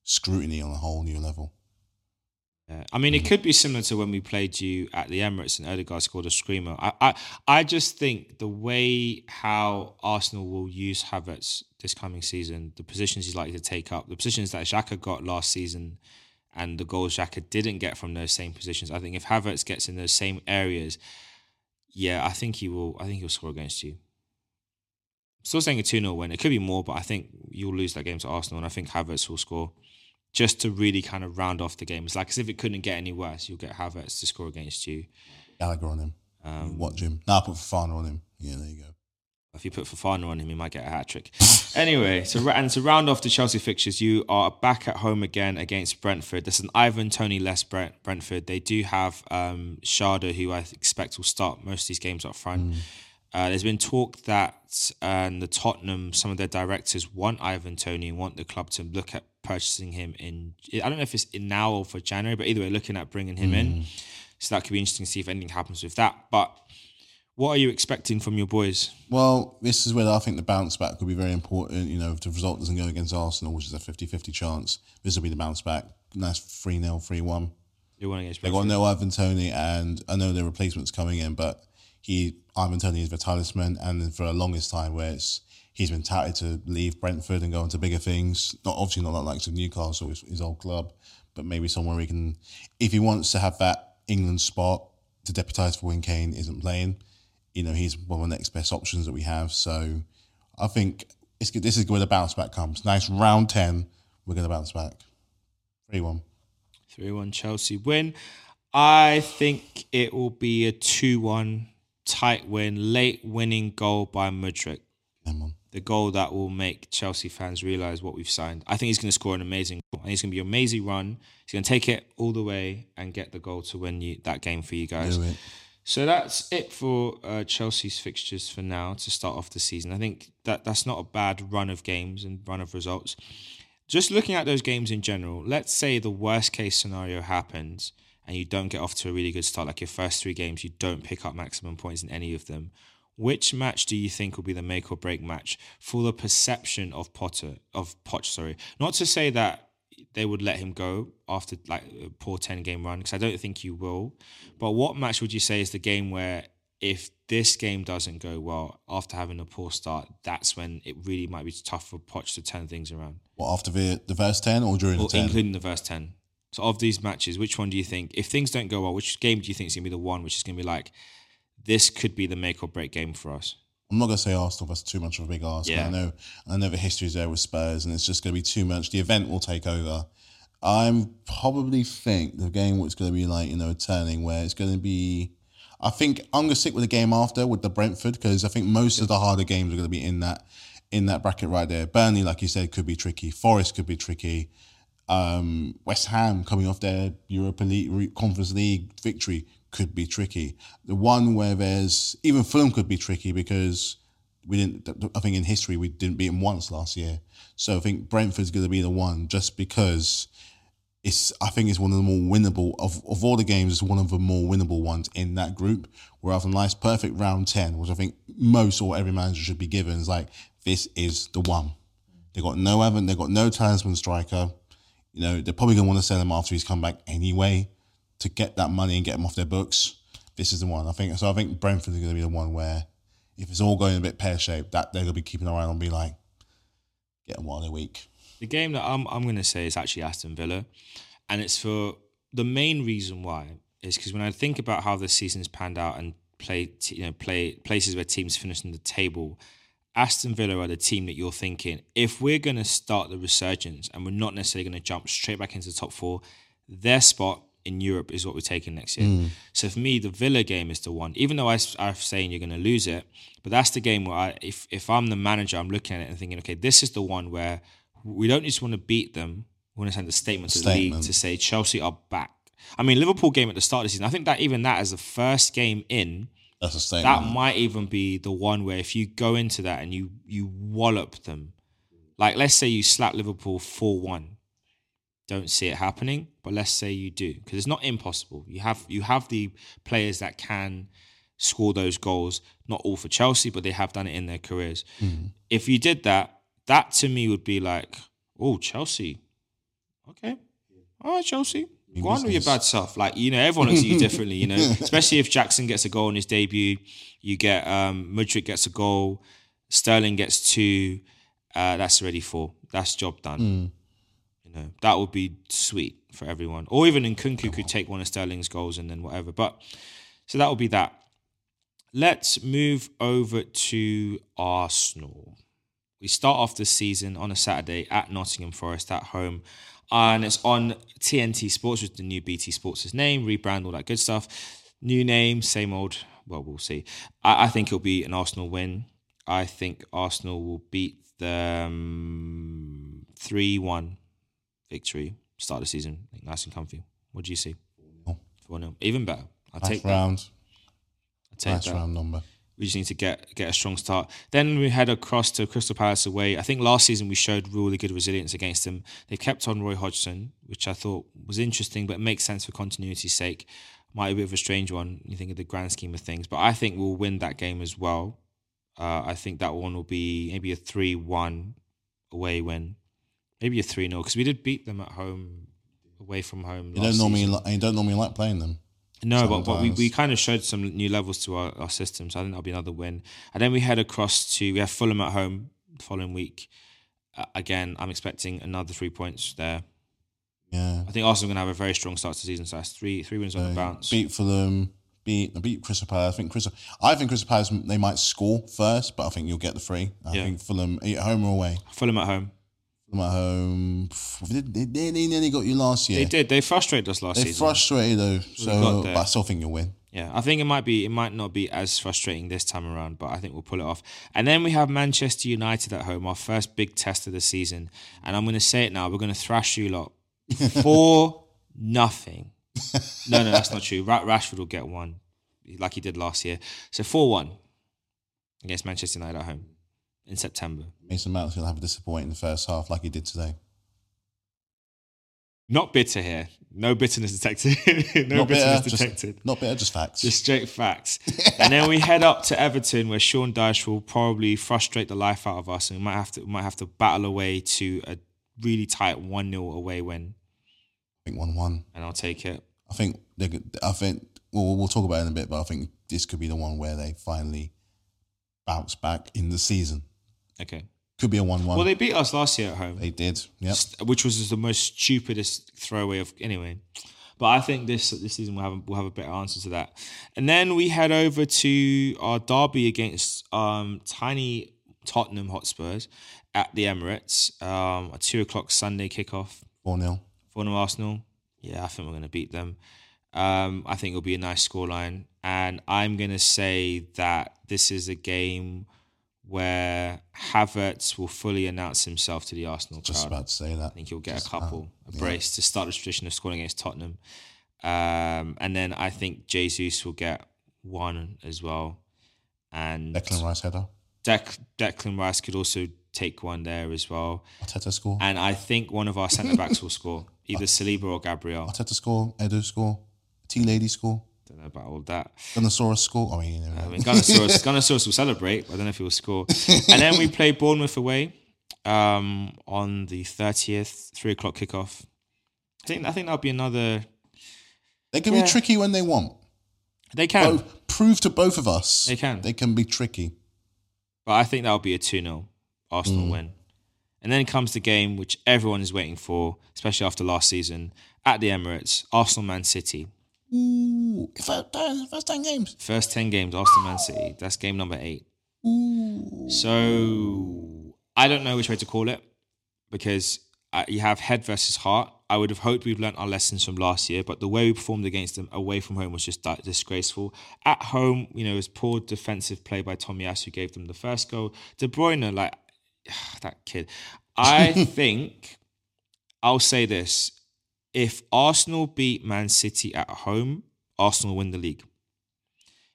S2: Scrutiny on a whole new level.
S1: Yeah. I mean, it
S2: Mm.
S1: could be similar to when we played you at the Emirates and Odegaard scored a screamer. I, I, I just think the way how Arsenal will use Havertz this coming season, the positions he's likely to take up, the positions that Xhaka got last season, and the goals Xhaka didn't get from those same positions. I think if Havertz gets in those same areas, yeah, I think he will. I think he'll score against you. Still saying a 2 0 win. It could be more, but I think you'll lose that game to Arsenal, and I think Havertz will score just to really kind of round off the game. It's like as if it couldn't get any worse. You'll get Havertz to score against you.
S2: Gallagher on him.
S1: Um,
S2: Watch him. Now put Fofana on him. Yeah, there you go.
S1: If you put Fofana on him, he might get a hat trick. anyway, so and to round off the Chelsea fixtures, you are back at home again against Brentford. This is an Ivan Toney less Brent, Brentford. They do have um, Schade, who I expect will start most of these games up front.
S2: Mm.
S1: Uh, there's been talk that uh, the Tottenham, some of their directors want Ivan Toney, want the club to look at purchasing him in. I don't know if it's in now or for January, but either way, looking at bringing him in. So that could be interesting to see if anything happens with that. But what are you expecting from your boys?
S2: Well, this is where I think the bounce back could be very important. You know, if the result doesn't go against Arsenal, which is a 50 50 chance, this will be the bounce back. Nice 3 0, 3 1.
S1: You want against
S2: They got no Ivan Toney, and I know their replacement's coming in, but he Ivan Toney is the talisman, and for the longest time, where it's he's been touted to leave Brentford and go into bigger things. Not obviously not like likes of Newcastle, his, his old club, but maybe somewhere he can, if he wants to have that England spot to deputise for when Kane isn't playing, you know, he's one of the next best options that we have. So I think it's good. This is where the bounce back comes. Nice round ten, we're going to bounce back. Three one.
S1: 3 1 Chelsea win. I think it will be a 2 1 tight win, late winning goal by
S2: on.
S1: The goal that will make Chelsea fans realise what we've signed. I think he's going to score an amazing goal. And he's going to be an amazing run. He's going to take it all the way and get the goal to win you that game for you guys. So that's it for uh, Chelsea's fixtures for now to start off the season. I think that that's not a bad run of games and run of results. Just looking at those games in general, let's say the worst case scenario happens and you don't get off to a really good start, like your first three games, you don't pick up maximum points in any of them. Which match do you think will be the make or break match for the perception of Potter of Poch? Sorry, not to say that they would let him go after like a poor ten game run because I don't think you will. But what match would you say is the game where if this game doesn't go well after having a poor start, that's when it really might be tough for Poch to turn things around,
S2: What after the the first ten or during
S1: or
S2: the ten?
S1: including the first ten. So of these matches, which one do you think, if things don't go well, which game do you think is gonna be the one which is gonna be like, this could be the make or break game for us?
S2: I'm not gonna say Arsenal. That's too much of a big ask.
S1: Yeah.
S2: I know. I know the history is there with Spurs, and it's just gonna be too much. The event will take over. I'm probably think the game was gonna be like you know turning where it's gonna be. I think I'm gonna stick with the game after with the Brentford because I think most of the harder games are gonna be in that in that bracket right there. Burnley, like you said, could be tricky. Forest could be tricky. Um, West Ham coming off their Europa League Conference League victory could be tricky. The one where there's even Fulham could be tricky because we didn't. I think in history we didn't beat them once last year. So I think Brentford's going to be the one just because it's. I think it's one of the more winnable of of all the games. It's one of the more winnable ones in that group. Where after a nice perfect round ten, which I think most or every manager should be given, is like this is the one. They got no Evan. They got no talisman striker. You know they're probably gonna want to sell him after he's come back anyway to get that money and get them off their books. This is the one I think. So I think Brentford is going to be the one where if it's all going a bit pear shaped, that they're going to be keeping an eye on and be like, get them while they're weak.
S1: The game that I'm I'm going to say is actually Aston Villa, and it's for the main reason why is because when I think about how the season's panned out and play you know play places where teams finish in the table, Aston Villa are the team that you're thinking if we're going to start the resurgence and we're not necessarily going to jump straight back into the top four, their spot in Europe is what we're taking next year. Mm. So for me, the Villa game is the one. Even though I, I'm saying you're going to lose it, but that's the game where I, if if I'm the manager, I'm looking at it and thinking, okay, this is the one where we don't just want to beat them. We want to send a statement to the league to say Chelsea are back. I mean, Liverpool game at the start of the season. I think that even that as the first game in,
S2: That's a statement.
S1: that might even be the one where if you go into that and you you wallop them, like let's say you slap Liverpool four one, don't see it happening, but let's say you do because it's not impossible. You have you have the players that can score those goals. Not all for Chelsea, but they have done it in their careers. If you did that, that to me would be like, oh Chelsea, okay, all right Chelsea. Go on with your bad stuff. Like, you know, everyone looks at you differently, you know, especially if Jackson gets a goal in his debut, you get um Mudryk gets a goal, Sterling gets two, uh, that's already four. That's job done. You know, that would be sweet for everyone. Or even Nkunku could take one of Sterling's goals and then whatever. But so that would be that. Let's move over to Arsenal. We start off the season on a Saturday at Nottingham Forest at home. And it's on TNT Sports, is the new BT Sports' name, rebrand, all that good stuff. New name, same old. Well, we'll see. I, I think it'll be an Arsenal win. I think Arsenal will beat them three one victory start of the season. I nice and comfy. What do you see? Four 0 Even better. I'll
S2: Nice
S1: take that.
S2: round.
S1: I'll take
S2: Nice
S1: that.
S2: round number.
S1: We just need to get get a strong start. Then we head across to Crystal Palace away. I think last season we showed really good resilience against them. They kept on Roy Hodgson, which I thought was interesting, but makes sense for continuity's sake. Might be a bit of a strange one. You think of the grand scheme of things, but I think we'll win that game as well. Uh, I think that one will be maybe a three-one away win, maybe a three 0 because we did beat them at home, away from home.
S2: You don't normally li- you don't normally like playing them.
S1: No, but, but we, we kind of showed some new levels to our, our system. So I think that'll be another win. And then we head across to, we have Fulham at home the following week. Uh, again, I'm expecting another three points there.
S2: Yeah.
S1: I think Arsenal are going to have a very strong start to the season. So that's three three wins on the bounce.
S2: Beat Fulham. Beat beat Crystal Palace. I think Crystal. I think Crystal Palace they might score first, but I think you'll get the three. I
S1: Yeah.
S2: think Fulham at home or away.
S1: Fulham at home.
S2: Fulham at home. They, they, they, they nearly got you last year.
S1: They did. They frustrated us last
S2: They're
S1: season.
S2: frustrated though, so but I still think you'll win.
S1: Yeah, I think it might be. It might not be as frustrating this time around, but I think we'll pull it off. And then we have Manchester United at home, our first big test of the season. And I'm going to say it now: we're going to thrash you lot for nothing. No, no, that's not true. Ra- Rashford will get one, like he did last year. So four one against Manchester United at home in September.
S2: Mason Mount's gonna have a disappointing first half like he did today.
S1: Not bitter here. No bitterness detected. no
S2: Not
S1: bitterness
S2: bitter,
S1: detected.
S2: just not bitter, just facts.
S1: Just straight facts. and then we head up to Everton, where Sean Dyche will probably frustrate the life out of us, and we might have to we might have to battle away to a really tight one 0 away win.
S2: I think one one.
S1: And I'll take it.
S2: I think I think well we'll talk about it in a bit, but I think this could be the one where they finally bounce back in the season.
S1: Okay.
S2: Could be a one one.
S1: Well, they beat us last year at home,
S2: they did.
S1: St- which was the most stupidest throwaway of anyway. But I think this this season we'll have a, we'll have a better answer to that. And then we head over to our derby against um, tiny Tottenham Hotspurs at the Emirates. Um, a two o'clock Sunday kickoff.
S2: Four 0
S1: for them Arsenal. Yeah, I think we're going to beat them. Um, I think it'll be a nice scoreline, and I'm going to say that this is a game where Havertz will fully announce himself to the Arsenal
S2: Just
S1: crowd.
S2: about to say that.
S1: I think he'll get a couple, a brace to start the tradition of scoring against Tottenham, um, and then I think Jesus will get one as well, and
S2: Declan Rice header.
S1: Dec- Declan Rice could also take one there as well,
S2: Arteta score.
S1: and I think one of our centre backs will score, either Saliba or Gabriel.
S2: Arteta score. Edu score. T Lady score.
S1: Don't know about all that.
S2: Gunnosaurus score. I mean, you know,
S1: I mean, Gunnosaurus, Gunnosaurus will celebrate, but I don't know if he will score. And then we play Bournemouth away um, on the 30th, three o'clock kickoff. I think I think that'll be another.
S2: they can
S1: yeah.
S2: be tricky when they want.
S1: They can,
S2: Both, prove to both of us
S1: They can.
S2: They can be tricky.
S1: but I think that'll be a 2 0 Arsenal win. And then comes the game which everyone is waiting for, especially after last season at the Emirates Arsenal Man City.
S2: Ooh, first, first ten games.
S1: First 10 games, Arsenal Man City. That's game number eight.
S2: Ooh.
S1: So I don't know which way to call it because uh, you have head versus heart. I would have hoped we've learnt our lessons from last year, but the way we performed against them away from home was just di- disgraceful. At home, you know, it was poor defensive play by Tomiyasu who gave them the first goal. De Bruyne, like that kid. I think I'll say this: if Arsenal beat Man City at home, Arsenal win the league.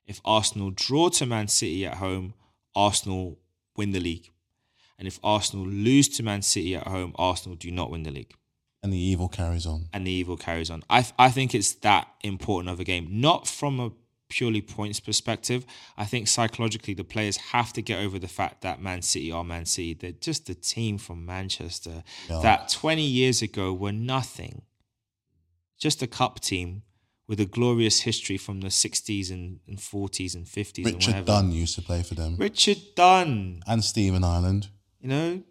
S1: If Arsenal draw to Man City at home, Arsenal win the league. And if Arsenal lose to Man City at home, Arsenal do not win the league.
S2: And the evil carries on.
S1: And the evil carries on. I, I think it's that important of a game, not from a purely points perspective. I think psychologically, the players have to get over the fact that Man City are Man City. They're just a team from Manchester that 20 years ago were nothing. Just a cup team with a glorious history from the 60s and, and 40s and 50s
S2: Richard
S1: whatever.
S2: Dunn used to play for them.
S1: Richard Dunne,
S2: and Stephen Ireland.
S1: you know,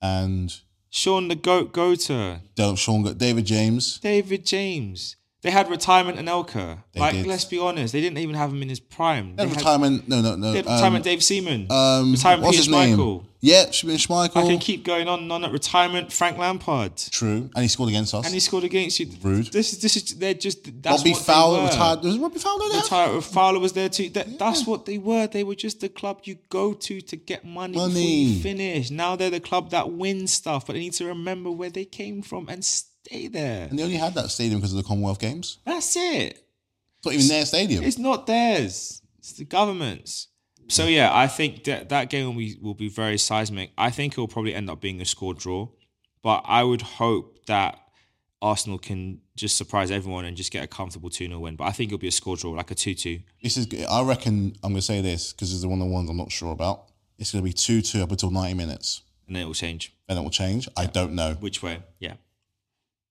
S2: And
S1: Sean the Goat Goater,
S2: Del- Sean, David James.
S1: David James. They had retirement Anelka. Like,
S2: did.
S1: let's be honest, they didn't even have him in his prime. They
S2: They
S1: had,
S2: retirement. No, no, no.
S1: they had
S2: um,
S1: retirement Dave Seaman.
S2: um,
S1: retirement
S2: what's
S1: Peter
S2: his name?
S1: Schmeichel.
S2: Yeah, Schmeichel.
S1: I can keep going on and on at retirement Frank Lampard.
S2: True, and he scored against us.
S1: And he scored against you.
S2: Rude.
S1: This is this is they're just that's
S2: Robbie
S1: what
S2: Fowler
S1: they were.
S2: retired. Was Robbie Fowler there?
S1: Retired. Fowler was there too. That, That's what they were. They were just the club you go to to get money, before
S2: Money.
S1: you finish. Now they're the club that wins stuff, but they need to remember where they came from and stay there.
S2: And they only had that stadium because of the Commonwealth Games.
S1: That's it.
S2: It's not even their stadium.
S1: It's not theirs. It's the government's. So yeah, I think that that game will be will be very seismic. I think it will probably end up being a score draw, but I would hope that Arsenal can just surprise everyone and just get a comfortable 2 0 win. But I think it'll be a score draw, like a 2 2.
S2: This is. I reckon. I'm going to say this because it's one of the ones I'm not sure about. It's going to be two two up until 90 minutes.
S1: And then it will change.
S2: Then it will change. I don't know.
S1: Which way? Yeah.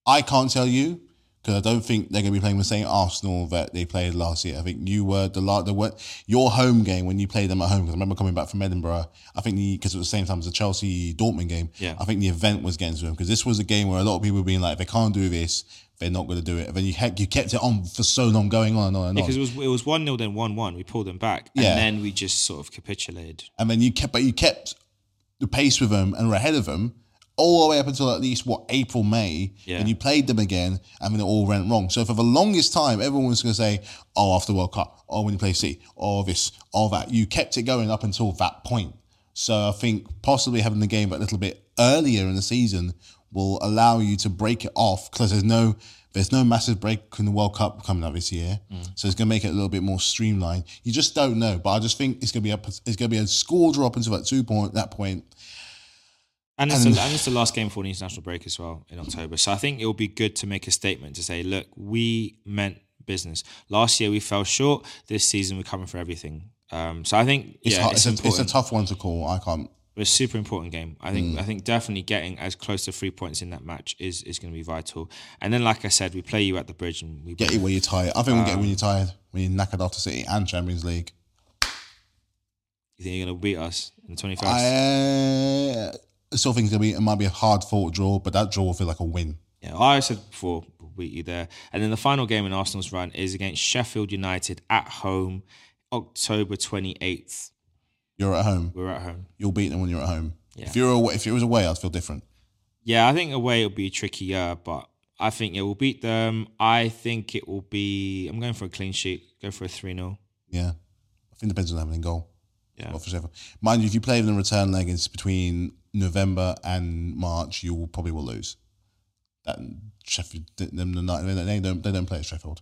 S2: I can't tell you because I don't think they're going to be playing the same Arsenal that they played last year. I think you were the la- the what your home game when you played them at home. Because I remember coming back from Edinburgh. I think the because it was the same time as the Chelsea Dortmund game.
S1: Yeah.
S2: I think the event was getting to them because this was a game where a lot of people were being like, if they can't do this, they're not going to do it. And then you kept you kept it on for so long, going on and on and on.
S1: Because it was it was 1 0, then 1 1. We pulled them back. And
S2: Yeah.
S1: then we just sort of capitulated.
S2: and then you kept, but you kept the pace with them and were ahead of them all the way up until at least what April, May,
S1: Yeah.
S2: and you played them again, and then it all went wrong. So for the longest time, everyone was going to say, "Oh, after World Cup, oh, when you play C, oh, this, oh, that." You kept it going up until that point. So I think possibly having the game a little bit earlier in the season will allow you to break it off because there's no there's no massive break in the World Cup coming up this year, mm. so it's going to make it a little bit more streamlined. You just don't know, but I just think it's going to be a it's going to be a score drop until that two point that point.
S1: And it's,
S2: And-
S1: the, and it's the last game before the international break as well in October. So I think it will be good to make a statement to say, look, we meant business. Last year we fell short. This season we're coming for everything. Um, so I think
S2: It's,
S1: yeah,
S2: hard,
S1: it's,
S2: it's, a, it's a tough one to call. I can't.
S1: But it's a super important game. I think
S2: Mm.
S1: I think definitely getting as close to three points in that match is is going to be vital. And then, like I said, we play you at the bridge and we
S2: Get you when you're tired. I think we'll get it
S1: Um,
S2: when you're tired, when you're knackered after City and Champions League.
S1: You think you're going to beat us in the twenty first?
S2: I uh, still think it's gonna be it might be a hard fought draw, but that draw will feel like a win.
S1: Yeah, I said before we'll beat you there. And then the final game in Arsenal's run is against Sheffield United at home, October twenty eighth.
S2: You're at home.
S1: We're at home.
S2: You'll beat them when you're at home.
S1: Yeah.
S2: If you're away, if it was away, I'd feel different.
S1: Yeah, I think away it'll be trickier, but I think it will beat them. I think it will be. I'm going for a clean sheet. Go for a three 0
S2: Yeah, I think it depends on having a goal.
S1: Yeah.
S2: For. Mind you, if you play in return leg, it's between November and March. You will probably will lose. That Sheffield, them, the they don't they don't play at Sheffield.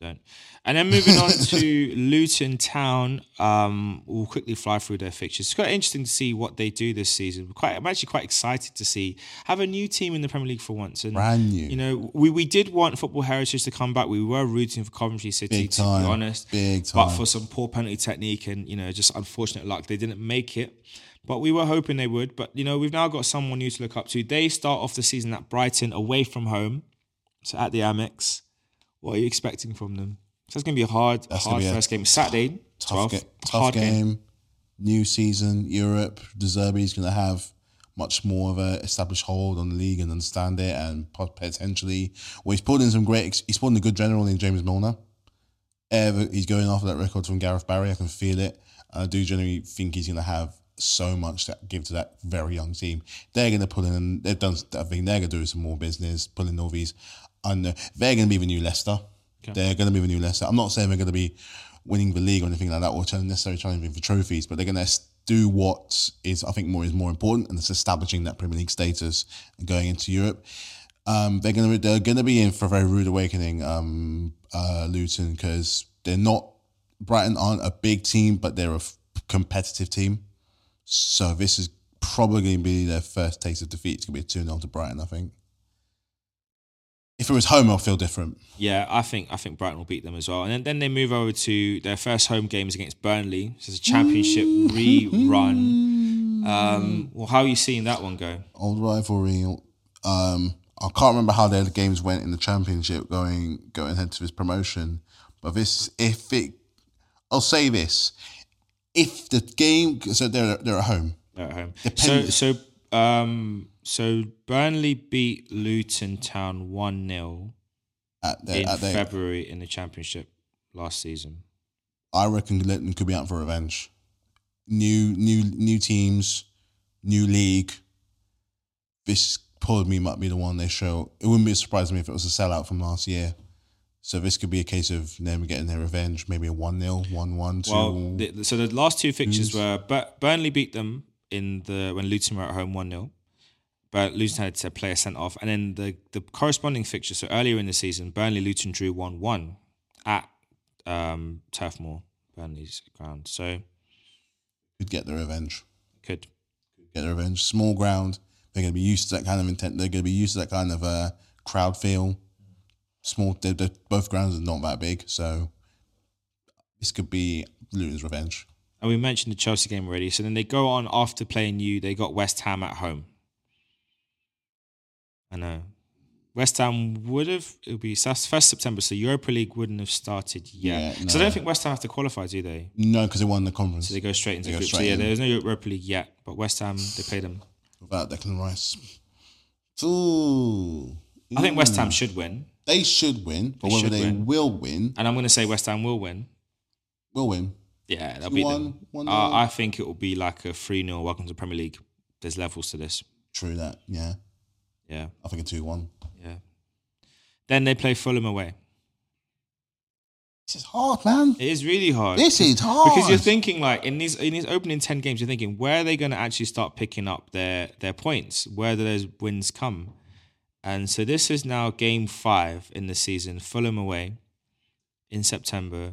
S1: Don't. And then moving on to Luton Town, um, we'll quickly fly through their fixtures. It's quite interesting to see what they do this season. Quite, I'm actually quite excited to see have a new team in the Premier League for once. And
S2: Brand new.
S1: you know, we, we did want Football Heritage to come back. We were rooting for Coventry City,
S2: Big
S1: to
S2: time.
S1: be honest.
S2: Big time.
S1: But for some poor penalty technique and you know just unfortunate luck, they didn't make it. But we were hoping they would. But you know, we've now got someone new to look up to. They start off the season at Brighton away from home, so at the Amex. What are you expecting from them? So it's going to be a hard,
S2: That's
S1: hard
S2: be a
S1: first game. Saturday,
S2: tough,
S1: 12,
S2: ga- tough
S1: hard
S2: game, new season, Europe. De Zerbi's going to have much more of a established hold on the league and understand it, and potentially, well, he's pulled in some great. He's pulled in a good general in James Milner. Ever, he's going after that record from Gareth Barry. I can feel it. I do generally think he's going to have so much to give to that very young team. They're going to pull in. And they've done. I think they're going to do some more business, pulling all these. And they're going to be the new Leicester. They're going to be the new Leicester. I'm not saying they're going to be winning the league or anything like that, or necessarily challenging for trophies, but they're going to do what is, I think, more is more important, and it's establishing that Premier League status and going into Europe. Um, they're going to they're going to be in for a very rude awakening, um, uh, Luton, because they're not Brighton aren't a big team, but they're a f- competitive team. So this is probably going to be their first taste of defeat. It's going to be a two 0 to Brighton, I think. If it was home, I'll feel different.
S1: Yeah, I think I think Brighton will beat them as well. And then, then they move over to their first home games against Burnley. So it's a championship rerun. Um, well, how are you seeing that one go?
S2: old rivalry. Um, I can't remember how their games went in the championship going going ahead to this promotion, but this if it, I'll say this, if the game so they're they're at home.
S1: They're at home.
S2: Depend-
S1: So so um so Burnley beat Luton Town one 0
S2: at their,
S1: in February in the championship last season.
S2: I reckon Luton could be out for revenge. New new new teams, new league. This probably might be the one they show. It wouldn't be surprising me if it was a sellout from last year. So this could be a case of them getting their revenge, maybe a 1 0, 1 1, 2.
S1: Well, the, so the last two fixtures were Bur- Burnley beat them in the when Luton were at home one 0 but Luton had to play a player sent off, and then the the corresponding fixture. So earlier in the season, Burnley Luton drew one one at um, Turf Moor, Burnley's ground. So
S2: could get the revenge.
S1: could
S2: Get the revenge. Small ground. They're going to be used to that kind of intent. They're going to be used to that kind of uh, crowd feel. Small. They're, they're, both grounds are not that big, so this could be Luton's revenge.
S1: and we mentioned the Chelsea game already. So then they go on after playing you. They got West Ham at home. I know. West Ham would have it would be first September, so Europa League wouldn't have started yet.
S2: Yeah,
S1: Because I don't think West Ham have to qualify, do they?
S2: No, because they won the conference
S1: So they go straight into
S2: They go
S1: group. So yeah,
S2: in.
S1: there's no Europa League yet, but West Ham they play them.
S2: without Declan Rice. Ooh.
S1: I think West Ham should win,
S2: They should win, but
S1: They
S2: whether they
S1: win.
S2: will win,
S1: and I'm going to say West Ham will win.
S2: will win.
S1: Yeah, they'll beat
S2: One-
S1: them.
S2: one
S1: Uh. I think it will be like a 3 0 welcome to the Premier League. There's levels to this.
S2: True that. Yeah.
S1: Yeah,
S2: I think a 2 1.
S1: yeah. Then they play Fulham away.
S2: This is hard, man.
S1: It is really hard.
S2: This is hard.
S1: because you're thinking like in these in these opening ten games, you're thinking where are they going to actually start picking up their their points? Where do those wins come? And so this is now game five in the season. Fulham away in September.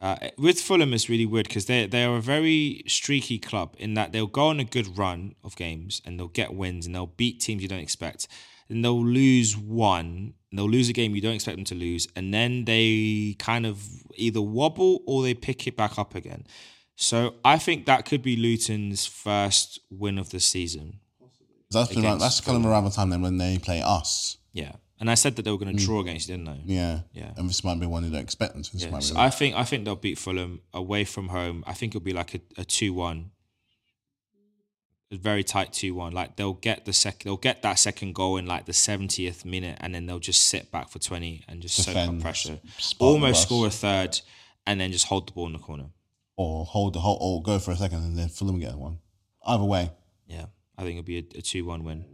S1: Uh, with Fulham, it's really weird because they they are a very streaky club in that they'll go on a good run of games and they'll get wins and they'll beat teams you don't expect. And they'll lose one, and they'll lose a game you don't expect them to lose, and then they kind of either wobble or they pick it back up again. So I think that could be Luton's first win of the season.
S2: that's, around, that's kind of around the time then when they play us.
S1: Yeah, and I said that they were going to mm. draw against, you, didn't I?
S2: Yeah.
S1: Yeah.
S2: And this might be one you don't expect them to. This
S1: Yeah,
S2: might
S1: so
S2: be
S1: I think I think they'll beat Fulham away from home. I think it'll be like a, a two one. A very tight two one. Like they'll get the second they'll get that second goal in like the seventieth minute and then they'll just sit back for twenty and just soak up
S2: Defend,
S1: pressure.
S2: the
S1: Almost
S2: bus.
S1: score a third and then just hold the ball in the corner.
S2: or hold the whole, or go for a second and then Fulham get one. Either way.
S1: Yeah. I think it'll be a, a two one win.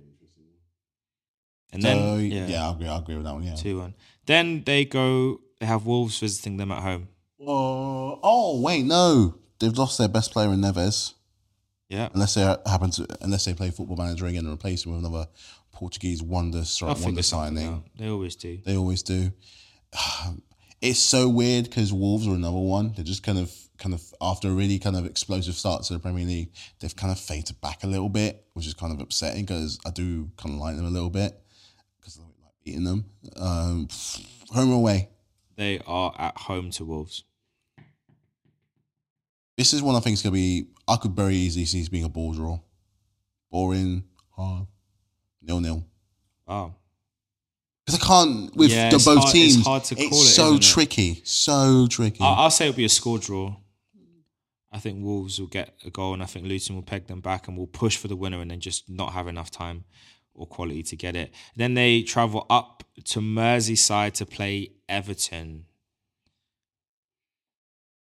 S1: And
S2: So,
S1: then
S2: yeah,
S1: yeah,
S2: I agree. I agree with that one. Yeah.
S1: two one. Then they go they have Wolves visiting them at home.
S2: Oh, oh, wait, no. They've lost their best player in Neves.
S1: Yeah.
S2: Unless they happen to, unless they play Football Manager again and replace him with another Portuguese wonder, wonder signing.
S1: They always do.
S2: They always do. It's so weird because Wolves are another one. They're just kind of, kind of after a really kind of explosive start to the Premier League, they've kind of faded back a little bit, which is kind of upsetting because I do kind of like them a little bit because I like beating them. Um, home or away.
S1: They are at home to Wolves.
S2: This is one I think is gonna be. I could very easily see this being a ball draw, boring, hard, nil nil.
S1: Wow.
S2: Because I can't with
S1: Yeah,
S2: the both
S1: hard- it's
S2: teams.
S1: hard to
S2: it's
S1: it,
S2: so
S1: isn't it?
S2: tricky, so tricky.
S1: I- I'll say it'll be a score draw. I think Wolves will get a goal, and I think Luton will peg them back and will push for the winner, and then just not have enough time or quality to get it. Then they travel up to Merseyside to play Everton.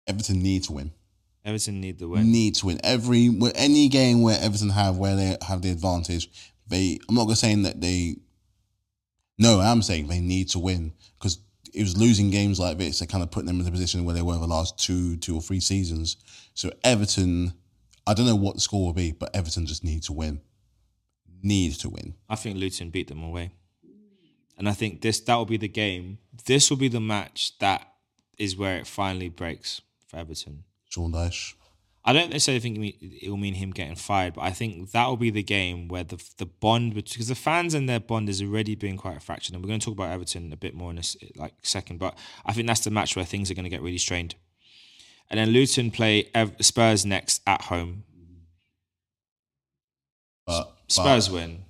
S2: Everton need to win.
S1: Everton need the win.
S2: Need to win every any game where Everton have where they have the advantage. They. I'm not gonna saying that they. No, I'm saying they need to win because it was losing games like this that kind of put them in the position where they were the last two, two or three seasons. So Everton, I don't know what the score will be, but Everton just need to win. Need to win.
S1: I think Luton beat them away, and I think this that will be the game. This will be the match that is where it finally breaks for Everton.
S2: Sean Dyche.
S1: I don't necessarily think it will mean him getting fired, but I think that will be the game where the the bond because the fans and their bond has already been quite fractured, and we're going to talk about Everton a bit more in a like second. But I think that's the match where things are going to get really strained. And then Luton play Spurs next at home.
S2: But,
S1: Spurs win.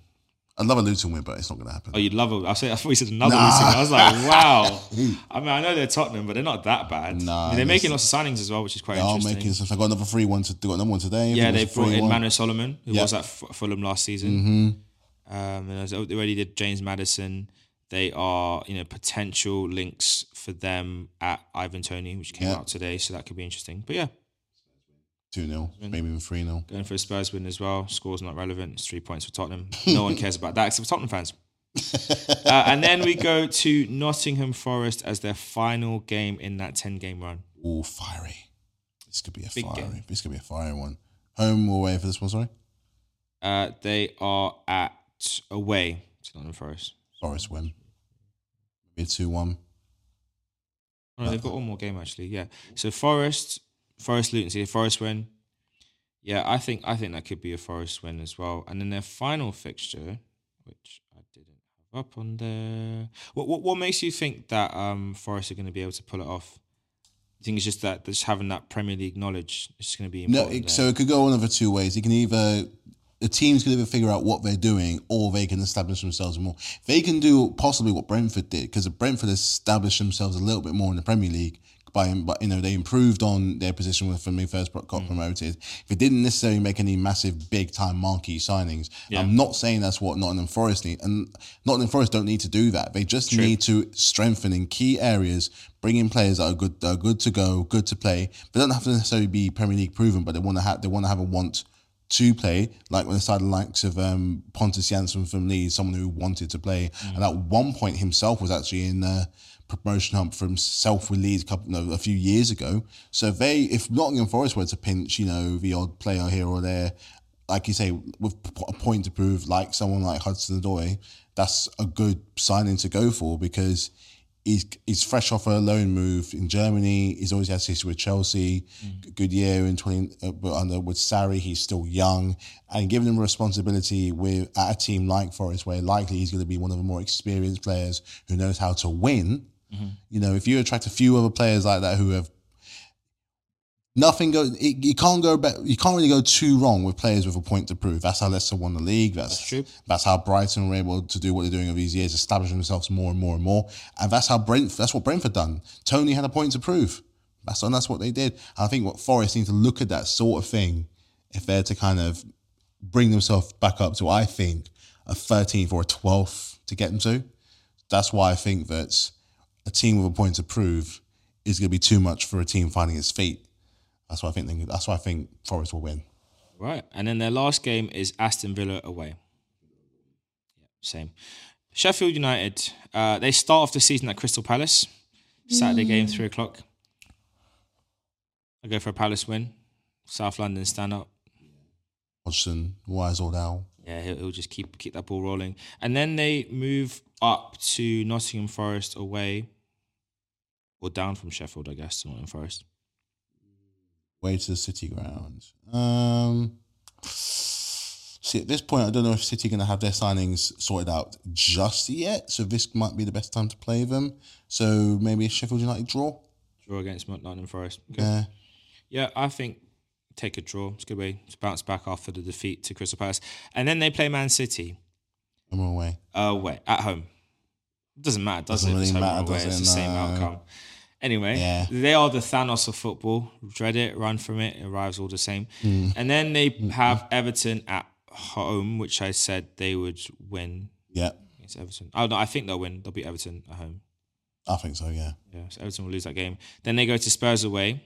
S2: I'd love a Luton win, but it's not going to happen.
S1: Oh, you'd love a. I I say I thought you said another
S2: Nah.
S1: Luton. win. I was like, wow. I mean, I know they're Tottenham, but they're not that bad.
S2: Nah,
S1: I mean, they're making lots of signings as well, which is quite
S2: They are making stuff. I got another free one to do. Got another one today.
S1: Yeah, they
S2: it was a
S1: brought in. Manor Solomon, who
S2: Yeah.
S1: was at F- Fulham last season.
S2: Mhm.
S1: Um, and as- they already did James Maddison. They are, you know, potential links for them at Ivan Toney, which came
S2: Yeah.
S1: out today, so that could be interesting. But yeah,
S2: 2 0, maybe even 3 0.
S1: going for a Spurs win as well. Score's not relevant. It's three points for Tottenham. No one cares about that except for Tottenham fans. uh, and then we go to Nottingham Forest as their final game in that 10 game run.
S2: Ooh, fiery. This could be a
S1: Big
S2: fiery.
S1: game.
S2: This could be a fiery one. Home or away for this one, sorry?
S1: Uh, they are at away to Nottingham Forest.
S2: Forest win. Maybe a 2 1.
S1: Oh, no, they've got one more game actually. Yeah. So Forest, Forest Luton City, Forest win. Yeah, I think I think that could be a Forest win as well. And then their final fixture, which I didn't have up on there. What what, what makes you think that um Forest are going to be able to pull it off? I think it's just that just having that Premier League knowledge is going to be
S2: No,
S1: important.
S2: it, so it could go one of the two ways. It can either the teams can either figure out what they're doing, or they can establish themselves more. They can do possibly what Brentford did because Brentford established themselves a little bit more in the Premier League by, but you know they improved on their position when they first got
S1: Mm.
S2: promoted. They didn't necessarily make any massive, big time marquee signings.
S1: Yeah.
S2: I'm not saying that's what Nottingham Forest need, and Nottingham Forest don't need to do that. They just need to strengthen in key areas, bring in players that are good, that are good to go, good to play. They don't have to necessarily be Premier League proven, but they want to have they want to have a want to play. Like when they started the likes of um, Pontus Jansson from Leeds, someone who wanted to play, and at one point himself was actually in. Uh, promotion hump from self with Leeds a couple no, a few years ago. So if they if Nottingham Forest were to pinch, you know, the odd player here or there, like you say, with a point to prove, like someone like Hudson Odoi, that's a good signing to go for because he's he's fresh off a loan move in Germany. He's always had history with Chelsea. Good year in twenty, uh, under with Sarri, he's still young, and giving him responsibility with at a team like Forest, where likely he's going to be one of the more experienced players who knows how to win. Mm-hmm. You know, if you attract a few other players like that who have nothing go, it, you can't go back. You can't really go too wrong with players with a point to prove. That's how Leicester won the league. That's,
S1: That's true.
S2: That's how Brighton were able to do what they're doing over these years, establish themselves more and more and more. And that's how Brent. That's what Brentford done. Tony had a point to prove. That's and that's what they did. And I think what Forest need to look at that sort of thing if they're to kind of bring themselves back up to, I think, a 13th or a 12th to get them to. That's why I think that a team with a point to prove is going to be too much for a team finding its feet. That's why I think. They, that's why I think Forest will win.
S1: Right. And then their last game is Aston Villa away. Yeah, same. Sheffield United, uh, they start off the season at Crystal Palace. Saturday game, three o'clock. I go for a Palace win. South London stand up.
S2: Hodgson, Wise or Dow.
S1: Yeah, he'll, he'll just keep keep that ball rolling. And then they move up to Nottingham Forest away. Or down from Sheffield, I guess, to Nottingham Forest.
S2: Way to the City ground. Um, see, at this point, I don't know if City are going to have their signings sorted out just yet. So this might be the best time to play them. So maybe a Sheffield United draw.
S1: Draw against Nottingham Forest. Okay.
S2: Yeah.
S1: Yeah, I think take a draw. It's a good way to bounce back after the defeat to Crystal Palace. And then they play Man City
S2: I'm away.
S1: away at home. Doesn't matter, does
S2: Doesn't
S1: it? It's
S2: really matter, does
S1: it's
S2: it?
S1: the same outcome. Anyway,
S2: Yeah.
S1: they are the Thanos of football. Dread it, run from it, it arrives all the same.
S2: Hmm.
S1: And then they have Everton at home, which I said they would win
S2: Yeah,
S1: against Everton. Oh no, I think they'll win. They'll beat Everton at home.
S2: I think so. Yeah.
S1: Yeah, so Everton will lose that game. Then they go to Spurs away.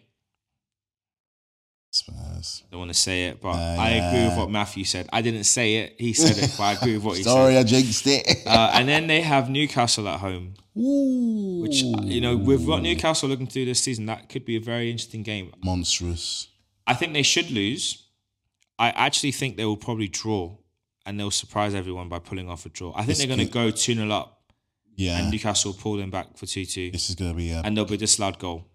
S2: Spurs.
S1: don't want to say it, but
S2: Uh,
S1: I agree with what Matthew said. I didn't say it; he said it, but I agree with what he
S2: Sorry,
S1: said.
S2: Sorry, I jinxed it.
S1: Uh, and then they have Newcastle at home,
S2: Ooh.
S1: which you know, with what Newcastle looking to do this season, that could be a very interesting game.
S2: monstrous.
S1: I think they should lose. I actually think they will probably draw, and they'll surprise everyone by pulling off a draw. I think
S2: This
S1: they're going to go two 0 up,
S2: Yeah.
S1: and Newcastle will pull them back for two two,
S2: this is gonna be a.
S1: and there'll be a disallowed goal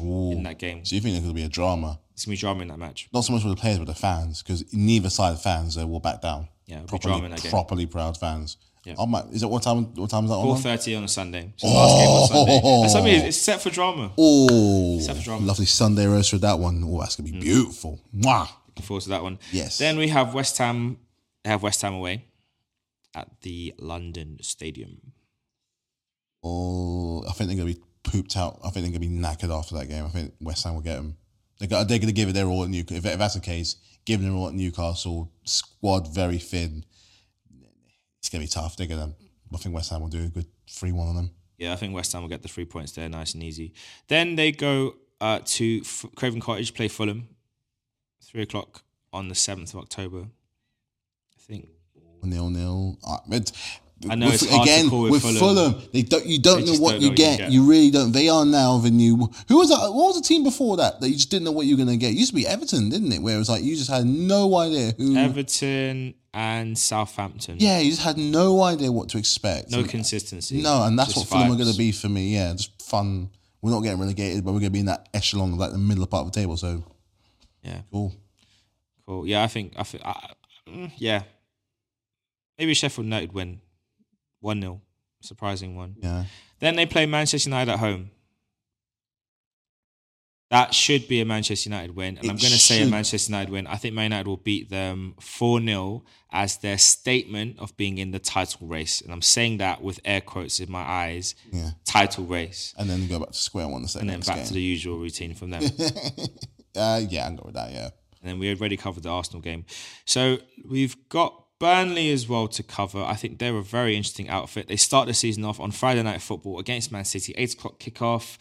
S2: Ooh.
S1: in that game.
S2: So you think there's gonna be a drama?
S1: It's gonna be drama in that match.
S2: Not so much with the players, but the fans, because neither side of fans uh, will back down.
S1: Yeah, it'll be
S2: properly,
S1: drama in that game.
S2: properly proud fans.
S1: Yeah.
S2: Oh! Is it what time? What time is that
S1: Four
S2: on?
S1: thirty on a Sunday. So last game on Sunday. Is- it's set for drama.
S2: Oh,
S1: Except for drama.
S2: lovely Sunday roast with that one. Oh, that's gonna be beautiful. Mwah.
S1: Looking forward to that one.
S2: Yes.
S1: Then we have West Ham. They have West Ham away at the London Stadium.
S2: Oh, I think they're gonna be pooped out. I think they're gonna be knackered after that game. I think West Ham will get them. They got. They're gonna give it their all at Newcastle. If, if that's the case, giving their all at Newcastle, squad very thin. It's gonna be tough. They're gonna I think West Ham will do a good three one on them.
S1: Yeah, I think West Ham will get the three points there, nice and easy. Then they go uh, to F- Craven Cottage, play Fulham, three o'clock on the seventh of October. I think.
S2: Nil nil. Uh,
S1: I know
S2: with-
S1: it's hard to call with
S2: with
S1: Fulham.
S2: Fulham. They don't. You don't know what
S1: don't
S2: you
S1: know what you
S2: get.
S1: get.
S2: You really don't. They are now the new. Who was that? What was the team before that that you just didn't know what you were going to get? It used to be Everton, didn't it? Where it was like you just had no idea who.
S1: Everton and Southampton.
S2: yeah, you just had no idea what to expect.
S1: No
S2: And-
S1: consistency.
S2: No, and that's what Fulham are going to be for me. Yeah, just fun. We're not getting relegated, but we're going to be in that echelon of like the middle part of the table. So
S1: Yeah,
S2: cool.
S1: cool. Yeah, I think. I think. I, mm, yeah. Maybe Sheffield United win, one 0 surprising one.
S2: Yeah,
S1: Then they play Manchester United at home. That should be a Manchester United win. And
S2: It
S1: I'm going to say a. Manchester United win. I think Man United will beat them 4 0 as their statement of being in the title race. And I'm saying that with air quotes in my eyes
S2: yeah,
S1: title race.
S2: and then go back to square one the second
S1: And then back
S2: game.
S1: to the usual routine from them.
S2: uh, yeah, I'm go with that. Yeah,
S1: And then we already covered the Arsenal game. So we've got Burnley as well to cover. I think they're a very interesting outfit. They start the season off on Friday Night Football against Man City, 8 o'clock kickoff.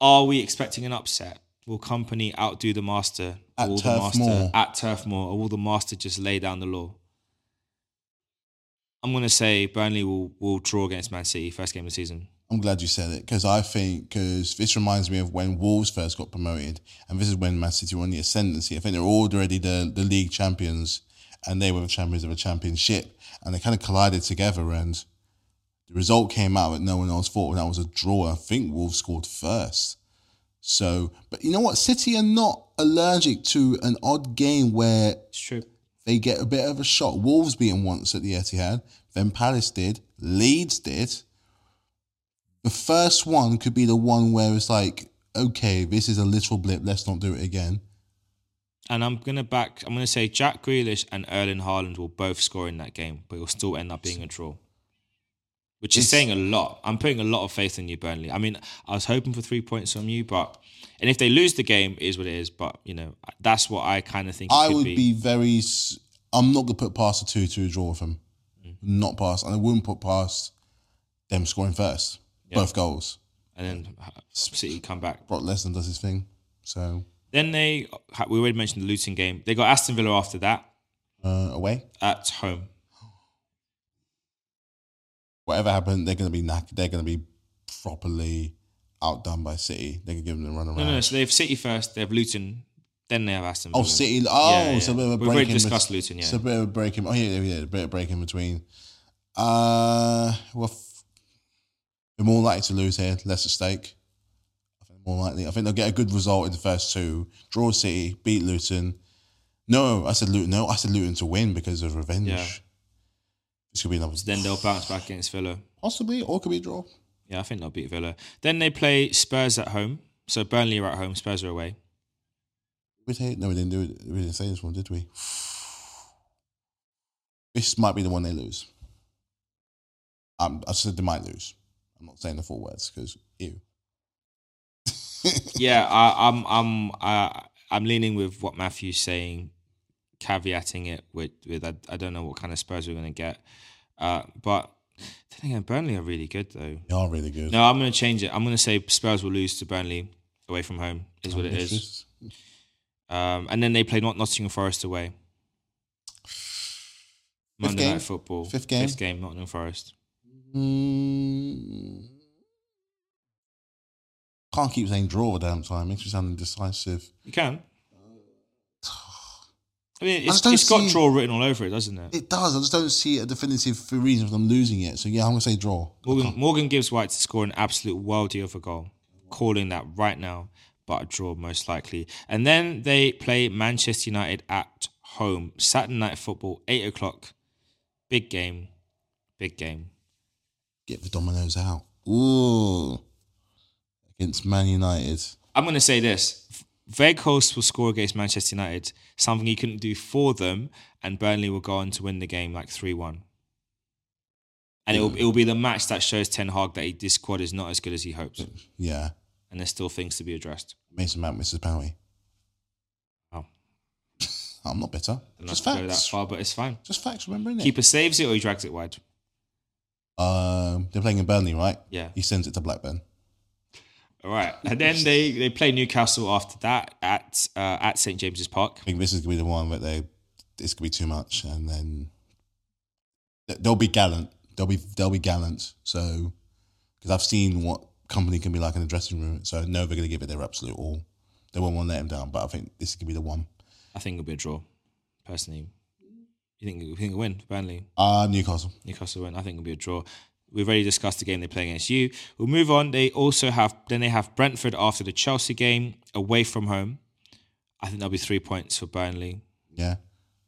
S1: Are we expecting an upset? Will Kompany outdo the Master?
S2: At
S1: Will the
S2: Turf
S1: Master
S2: Moor.
S1: at Turf Moor? Or will the Master just lay down the law? I'm going to say Burnley will, will draw against Man City, first game of the season.
S2: I'm glad you said it because I think because this reminds me of when Wolves first got promoted, and this is when Man City were on the ascendancy. I think they're already the the league champions, and they were the champions of a championship, and they kind of collided together. And the result came out that no one else thought, and that was a draw. I think Wolves scored first. So, but you know what? City are not allergic to an odd game where
S1: It's true.
S2: they get a bit of a shot. Wolves beaten once at the Etihad, then Palace did, Leeds did. The first one could be the one where it's like, okay, this is a little blip. Let's not do it again.
S1: And I'm gonna back. I'm gonna say Jack Grealish and Erling Haaland will both score in that game, but it will still end up being a draw. Which is saying a lot. I'm putting a lot of faith in you, Burnley. I mean, I was hoping for three points from you, but and if they lose the game, it is what it is. But you know, that's what I kind of think.
S2: I would
S1: be.
S2: be very. I'm not gonna put past the two to a draw with them.
S1: Mm.
S2: Not past, and I wouldn't put past them scoring first, both goals.
S1: and then City come back.
S2: Brock Lesnar does his thing, so
S1: Then they, we already mentioned the Luton game. They got Aston Villa after that
S2: uh, away.
S1: at home.
S2: Whatever happened, they're gonna be knack- They're gonna be properly outdone by City. They can give them a run around.
S1: No, no, no. So they have City first. They have Luton. Then they have Aston Villa.
S2: Oh, City. Oh,
S1: Yeah,
S2: it's a bit of a
S1: We've
S2: break.
S1: already
S2: in
S1: discussed Luton,
S2: It's
S1: yeah.
S2: a bit of a break in. Oh yeah, yeah, yeah, a bit of break in between. Uh, well, f- they're more likely to lose here. Less at stake. More likely. I think they'll get a good result in the first two. Draw City, beat Luton. No, I said Luton. No, I said Luton to win because of revenge.
S1: Yeah.
S2: This could be another.
S1: Then they'll bounce back against Villa.
S2: possibly, or could be a draw.
S1: Yeah, I think they'll beat Villa. Then they play Spurs at home. So Burnley are at home, Spurs are away.
S2: We take, no, we didn't do it. We didn't say this one, did we? This might be the one they lose. Um, I said they might lose. I'm not saying the full words because ew.
S1: Yeah, I, I'm I'm I, I'm leaning with what Matthew's saying, caveating it with with I, I don't know what kind of Spurs we're gonna get, uh, but then again, Burnley are really good though.
S2: They are really good.
S1: No, I'm gonna change it. I'm gonna say Spurs will lose to Burnley away from home. Is what it is. Um, and then they play Not Nottingham Forest away. Monday
S2: game?
S1: Night Football.
S2: Fifth game?
S1: Fifth game, Nottingham Forest.
S2: Mm, can't keep saying draw all the damn time. Makes me sound indecisive.
S1: You can. I mean, it's,
S2: don't
S1: it's got draw written all over it, doesn't it?
S2: It does. I just don't see a definitive reason for them losing it. So yeah, I'm gonna say draw.
S1: Morgan, Morgan Gibbs-White to score an absolute worldie of a goal. Calling that right now, but a draw most likely. And then they play Manchester United at home. Saturday night football, 8 o'clock. Big game. Big game.
S2: Get the dominoes out. Ooh, against Man United.
S1: I'm going to say this. Weghorst will score against Manchester United, something he couldn't do for them, and Burnley will go on to win the game like 3 1. And it will, it will be the match that shows Ten Hag that he, this squad is not as good as he hopes.
S2: Yeah,
S1: And there's still things to be addressed.
S2: Mason Mount misses penalty.
S1: Oh.
S2: I'm not bitter.
S1: Not
S2: Just
S1: that
S2: facts.
S1: far, but it's fine.
S2: Just facts. Remember, innit?
S1: Keeper saves it or he drags it wide.
S2: Um, they're playing in Burnley, right?
S1: Yeah.
S2: He sends it to Blackburn.
S1: All right, and then they they play Newcastle after that at uh, at St James's Park.
S2: I think this is gonna be the one where they this could be too much, and then they'll be gallant. They'll be they'll be gallant. So because I've seen what Kompany can be like in the dressing room, so I know they're gonna give it their absolute all. They won't want to let him down, but I think this could be the one.
S1: I think it'll be a draw. Personally, you think you think it'll win Burnley?
S2: Ah, Newcastle.
S1: Newcastle win. I think it'll be a draw. We've already discussed the game they play against you. We'll move on. They also have then they have Brentford after the Chelsea game away from home. I think there'll be three points for Burnley.
S2: Yeah,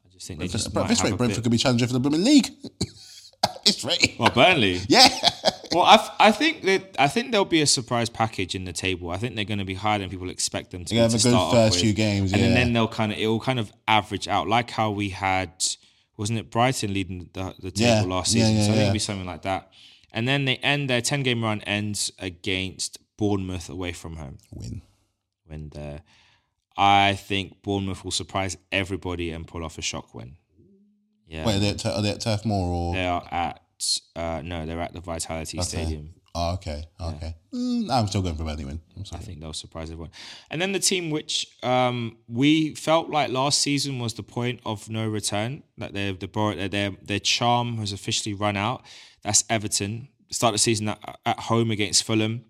S1: I just think they just
S2: but this rate, Brentford
S1: bit-
S2: could be challenging for the Premier League. it's right.
S1: Well, Burnley.
S2: Yeah,
S1: Well, I, I think that I think there'll be a surprise package in the table. I think they're going to be higher than people expect them to.
S2: They
S1: be
S2: have
S1: to
S2: a good first few games,
S1: and
S2: yeah.
S1: then they'll kind of it will kind of average out, like how we had, wasn't it Brighton leading the, the table
S2: Yeah,
S1: last
S2: yeah,
S1: season?
S2: yeah,
S1: so I think it'll be something like that. And then they end their ten game run ends against Bournemouth away from home.
S2: win.
S1: Win there, I think Bournemouth will surprise everybody and pull off a shock win. Yeah,
S2: Wait, are they at, are they at Turf Moor or?
S1: they are at uh, no, they're at the Vitality Stadium.
S2: Oh, okay, okay. Mm, I'm still going for Burnley win. I'm
S1: I think they'll surprise everyone. And then the team which um, we felt like last season was the point of no return, that their the their their their charm has officially run out. That's Everton. Start the season at, at home against Fulham.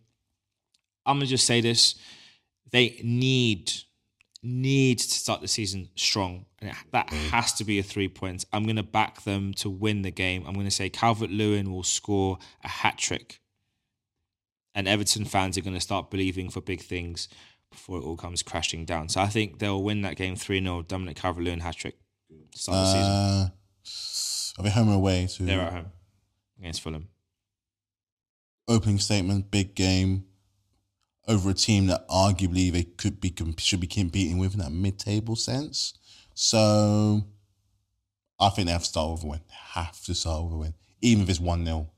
S1: I'm gonna just say this: they need need to start the season strong, and that has to be a three points. I'm gonna back them to win the game. I'm gonna say Calvert Lewin will score a hat trick and Everton fans are going to start believing for big things before it all comes crashing down. So I think they'll win that game 3 0. Dominic Calvert Lewin hat trick. Start the season.
S2: Uh, are they home or away to
S1: They're at home against Fulham.
S2: opening statement? Big game over a team that arguably they could be should be competing with in that mid-table sense. So I think they have to start with a win. Have to start with a win, even if it's one 0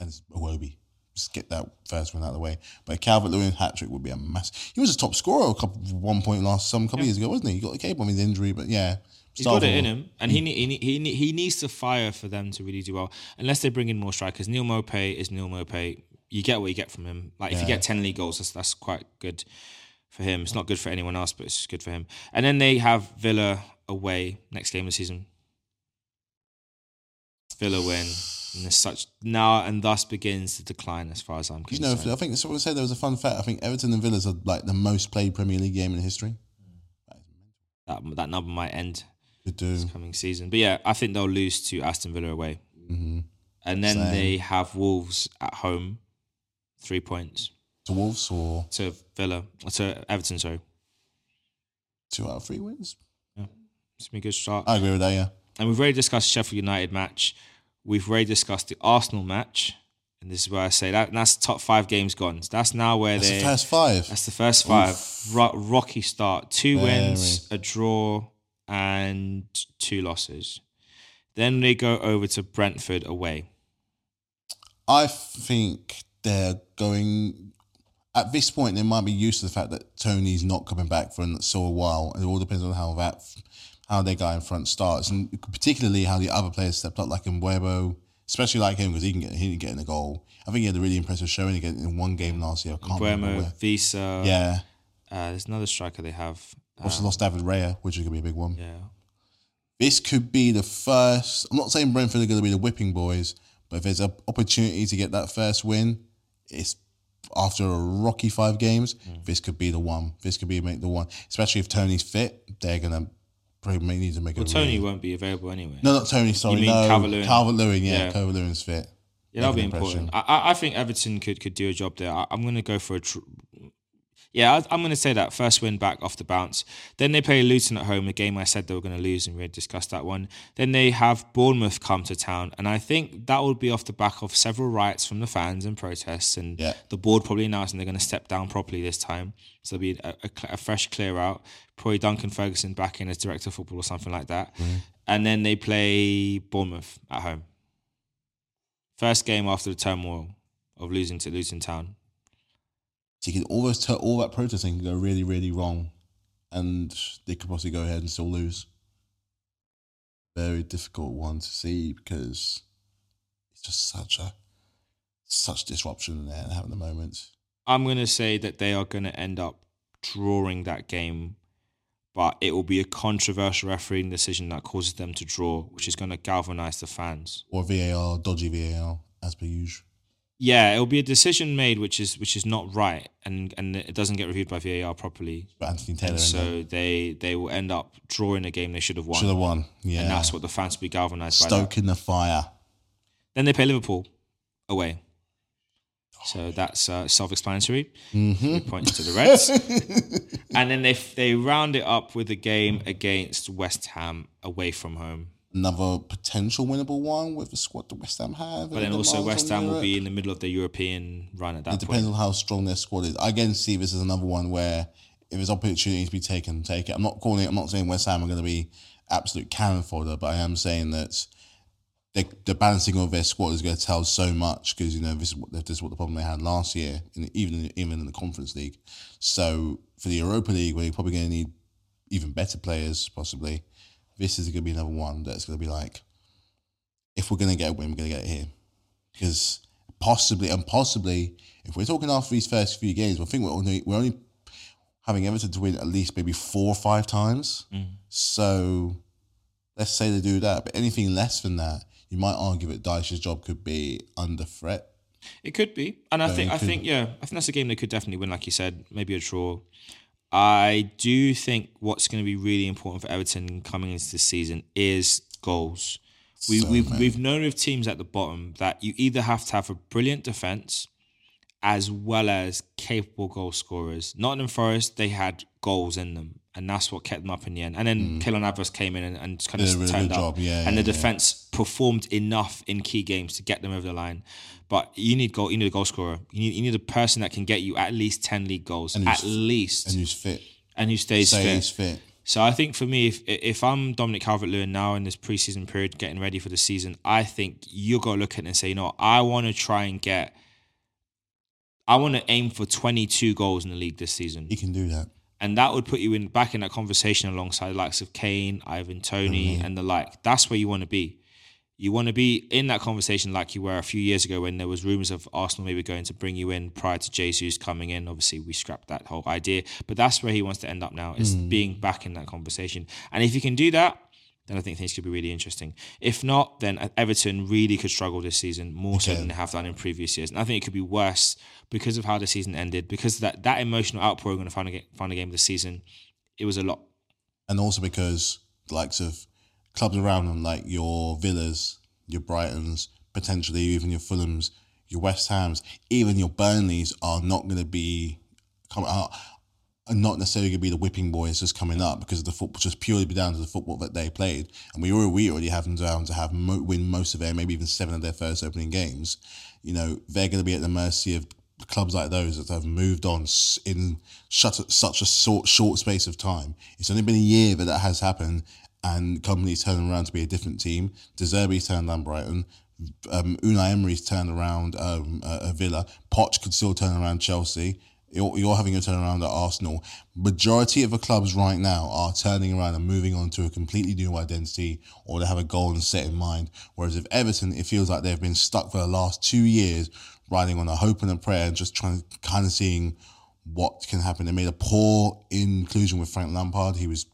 S2: and it's Iwobi. Just get that first one out of the way. But Calvert Lewin hat trick would be a mass. He was a top scorer a couple one point last some couple of years ago, wasn't he? He got the cape on his injury, but yeah,
S1: He's got it in him, and he, he, he, he needs to fire for them to really do well. Unless they bring in more strikers. Neal Maupay is Neal Maupay. You get what you get from him. Like if you get ten league goals, that's that's quite good for him. It's not good for anyone else, but it's good for him. And then they have Villa away next game of the season. Villa win. And there's such now and thus begins the decline as far as I'm concerned.
S2: You know. I think someone said there was a fun fact. I think Everton and Villas are like the most played Premier League game in history.
S1: that that number might end this coming season. But yeah, I think they'll lose to Aston Villa away.
S2: Mm-hmm.
S1: And then
S2: Same.
S1: they have Wolves at home, three points
S2: To Wolves or
S1: to Villa, to Everton. Sorry,
S2: two out of three wins.
S1: it's been a good start.
S2: I agree with that. Yeah,
S1: and we've already discussed Sheffield United match. We've already discussed the Arsenal match, and this is where I say that that's top five games gone. That's now where they
S2: the first five.
S1: That's the first five. Ro- rocky start. Two wins, a draw, and two losses. Then they go over to Brentford away.
S2: I think they're going. At this point, they might be used to the fact that Toney's not coming back for so a while, and it all depends on how that, how their guy in front starts, and particularly how the other players stepped up, like Mbeumo, especially like him because he can get he didn't get in the goal. I think he had a really impressive showing again in one game last year. I can't Mbeumo.
S1: Wissa.
S2: Yeah,
S1: Uh, there's another striker they have.
S2: also
S1: Um,
S2: lost David Raya, which is gonna be a big one.
S1: Yeah.
S2: this could be the first. I'm not saying Brentford are going to be the whipping boys, but if there's an opportunity to get that first win, it's after a rocky five games.
S1: Mm.
S2: This could be the one. This could be make the one, especially if Toney's fit. They're gonna probably may need to make
S1: Well,
S2: a
S1: Toney
S2: really-
S1: won't be available anyway.
S2: No, not Toney. Sorry,
S1: mean
S2: no.
S1: Calvert-Lewin?
S2: Calvert-Lewin, yeah,
S1: Yeah.
S2: Calvert-Lewin's fit.
S1: Yeah, that'll be
S2: an
S1: important. I, I I think Everton could could do a job there. I, I'm going to go for a. Tr- yeah, I, I'm going to say that first win back off the bounce. Then they play Luton at home, a game I said they were going to lose, and we had discussed that one. Then they have Bournemouth come to town, and I think that will be off the back of several riots from the fans and protests, and
S2: Yeah.
S1: the board probably announcing they're going to step down properly this time. So there'll be a, a, a fresh clear out. Probably Duncan Ferguson back in as director of football or something like that. Mm-hmm. And then they play Bournemouth at home. First game after the turmoil of losing to Luton Town.
S2: So you can almost tell all that protesting can go really, really wrong, and they could possibly go ahead and still lose. Very difficult one to see because it's just such a such disruption there at the moment.
S1: I'm going to say that they are going to end up drawing that game, but it will be a controversial refereeing decision that causes them to draw, which is going to galvanize the fans.
S2: Or VAR, dodgy VAR, as per usual.
S1: Yeah, it'll be a decision made which is which is not right, and and it doesn't get reviewed by VAR properly.
S2: But Anthony Taylor,
S1: And so they they will end up drawing a game they should have won,
S2: should have won. Yeah,
S1: and that's what the fans will be galvanized by.
S2: stoking the fire.
S1: Then they play Liverpool away. So that's uh, self-explanatory.
S2: Mm-hmm.
S1: Points to the Reds, and then they they round it up with a game against West Ham away from home.
S2: Another potential winnable one with the squad that West Ham have.
S1: But then also West Ham will be in the middle of the European run at that
S2: It
S1: point.
S2: depends on how strong their squad is. I again see this as another one where if there's opportunity to be taken, take it. I'm not calling it. I'm not saying West Ham are going to be absolute cannon fodder, but I am saying that they, the balancing of their squad is going to tell so much because you know this is what this is what the problem they had last year, in, even even in the Conference League. So for the Europa League, where you're probably going to need even better players, possibly, this is going to be another one that's going to be like, if we're going to get a win, we're going to get it here because possibly and possibly if we're talking after these first few games, I think we're only we're only having Everton to win at least maybe four or five times. Mm. So let's say they do that, but anything less than that, you might argue that Dyche's job could be under threat.
S1: It could be, and I
S2: So
S1: think I think yeah, I think that's a game they could definitely win. Like you said, maybe a draw. I do think what's going to be really important for Everton coming into this season is goals. We,
S2: So
S1: we've we've known with teams at the bottom that you either have to have a brilliant defense as well as capable goal scorers. Nottingham Forest, they had goals in them, and that's what kept them up in the end. And then mm. Navas came in and, and kind of
S2: really
S1: turned up,
S2: yeah,
S1: and
S2: yeah,
S1: the defense performed enough in key games to get them over the line. But you need goal. You need a goal scorer. You need you need a person that can get you at least ten league goals,
S2: And
S1: at least,
S2: And who's fit?
S1: And who stays fit.
S2: fit.
S1: So I think for me, if if I'm Dominic Calvert-Lewin now in this preseason period, getting ready for the season, I think you got to look at it and say, you know, I want to try and get, I want to aim for 22 goals in the league this season,
S2: He can do that.
S1: and that would put you in back in that conversation alongside the likes of Kane, Ivan Toney, mm-hmm. and the like. That's where you want to be. You want to be in that conversation like you were a few years ago when there was rumors of Arsenal maybe going to bring you in prior to Jesus coming in. Obviously, we scrapped that whole idea, but that's where he wants to end up now is mm. being back in that conversation. And if you can do that, then I think things could be really interesting. If not, then Everton really could struggle this season more so than they have done in previous years. And I think it could be worse because of how the season ended, because that that emotional outpouring on the final game, final game of the season. It was a lot.
S2: and also because the likes of clubs around them, like your Villas, your Brightons, potentially even your Fulhams, your West Hams, even your Burnleys are not going to be come out. Are not necessarily going to be the whipping boys just coming up because of the football, just purely be down to the football that they played, and we already we already have them down to have mo- win most of their, maybe even seven of their first opening games. You know they're going to be at the mercy of clubs like those that have moved on in such a, such a short, short space of time. It's only been a year that that has happened, and Kompany's turning around to be a different team. De Zerbi's turned down Brighton. Um, Unai Emery's turned around um, uh, uh, Villa. Poch could still turn around Chelsea. You're, you're having a turnaround at Arsenal. Majority of the clubs right now are turning around and moving on to a completely new identity, or they have a goal and set in mind. Whereas if Everton, it feels like they've been stuck for the last two years, riding on a hope and a prayer, and just trying, to kind of seeing what can happen. They made a poor inclusion with Frank Lampard. He was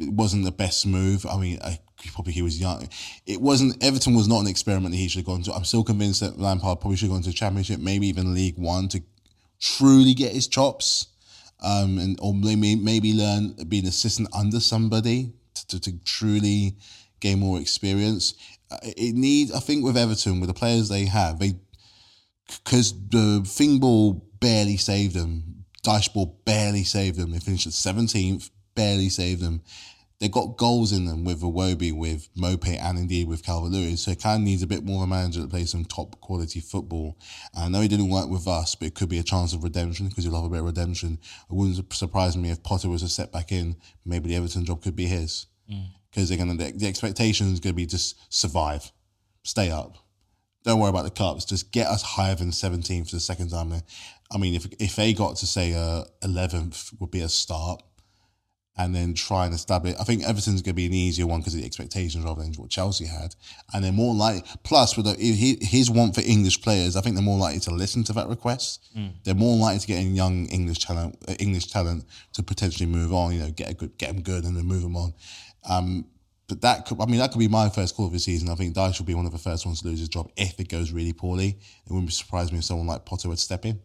S2: it wasn't the best move. I mean, I, probably he was young. It wasn't. Everton was not an experiment that he should have gone to. I'm still convinced that Lampard probably should have gone to Championship, maybe even League One, to truly get his chops, um, and or maybe maybe learn be an assistant under somebody to, to, to truly gain more experience. Uh, It needs, I think, with Everton, with the players they have, they because the thing ball barely saved them. Dyche ball barely saved them. They finished at seventeenth, barely saved them. They got goals in them with Iwobi, with Maupay, and indeed with Calvert Lewin. So it kind of needs a bit more of a manager that plays some top quality football. And I know he didn't work with us, but it could be a chance of redemption because you'll have a bit of redemption. It wouldn't surprise me if Potter was to set back in. Maybe the Everton job could be his mm. because they're gonna the, the expectation is gonna be just survive, stay up. Don't worry about the cups. Just get us higher than 17th for the second time. I mean, if if they got to say uh, 11th would be a start, and then try and establish. I think Everton's going to be an easier one because of the expectations rather than what Chelsea had, and they're more like. Plus, with the, his want for English players, I think they're more likely to listen to that request. Mm. They're more likely to get in young English talent, uh, English talent to potentially move on. You know, get a good, get them good, and then move them on. Um, but that could, I mean, that could be my first call of the season. I think Dyche will be one of the first ones to lose his job if it goes really poorly. It wouldn't surprise me if someone like Potter would step in.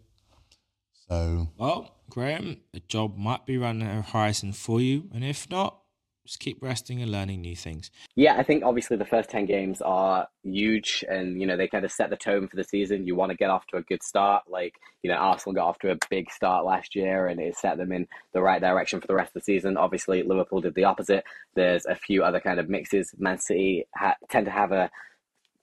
S2: So,
S1: well, Graham, the job might be running a horizon for you, and if not, just keep resting and learning new things.
S3: Yeah, I think obviously the first 10 games are huge and, you know, they kind of set the tone for the season. You want to get off to a good start. Like, you know, Arsenal got off to a big start last year and it set them in the right direction for the rest of the season. Obviously, Liverpool did the opposite. There's a few other kind of mixes. Man City ha- tend to have a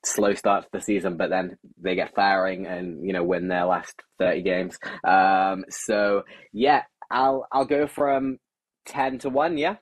S3: slow start to the season, but then they get firing and you know win their last thirty games. Um, so yeah, I'll I'll go from ten to one. Yeah.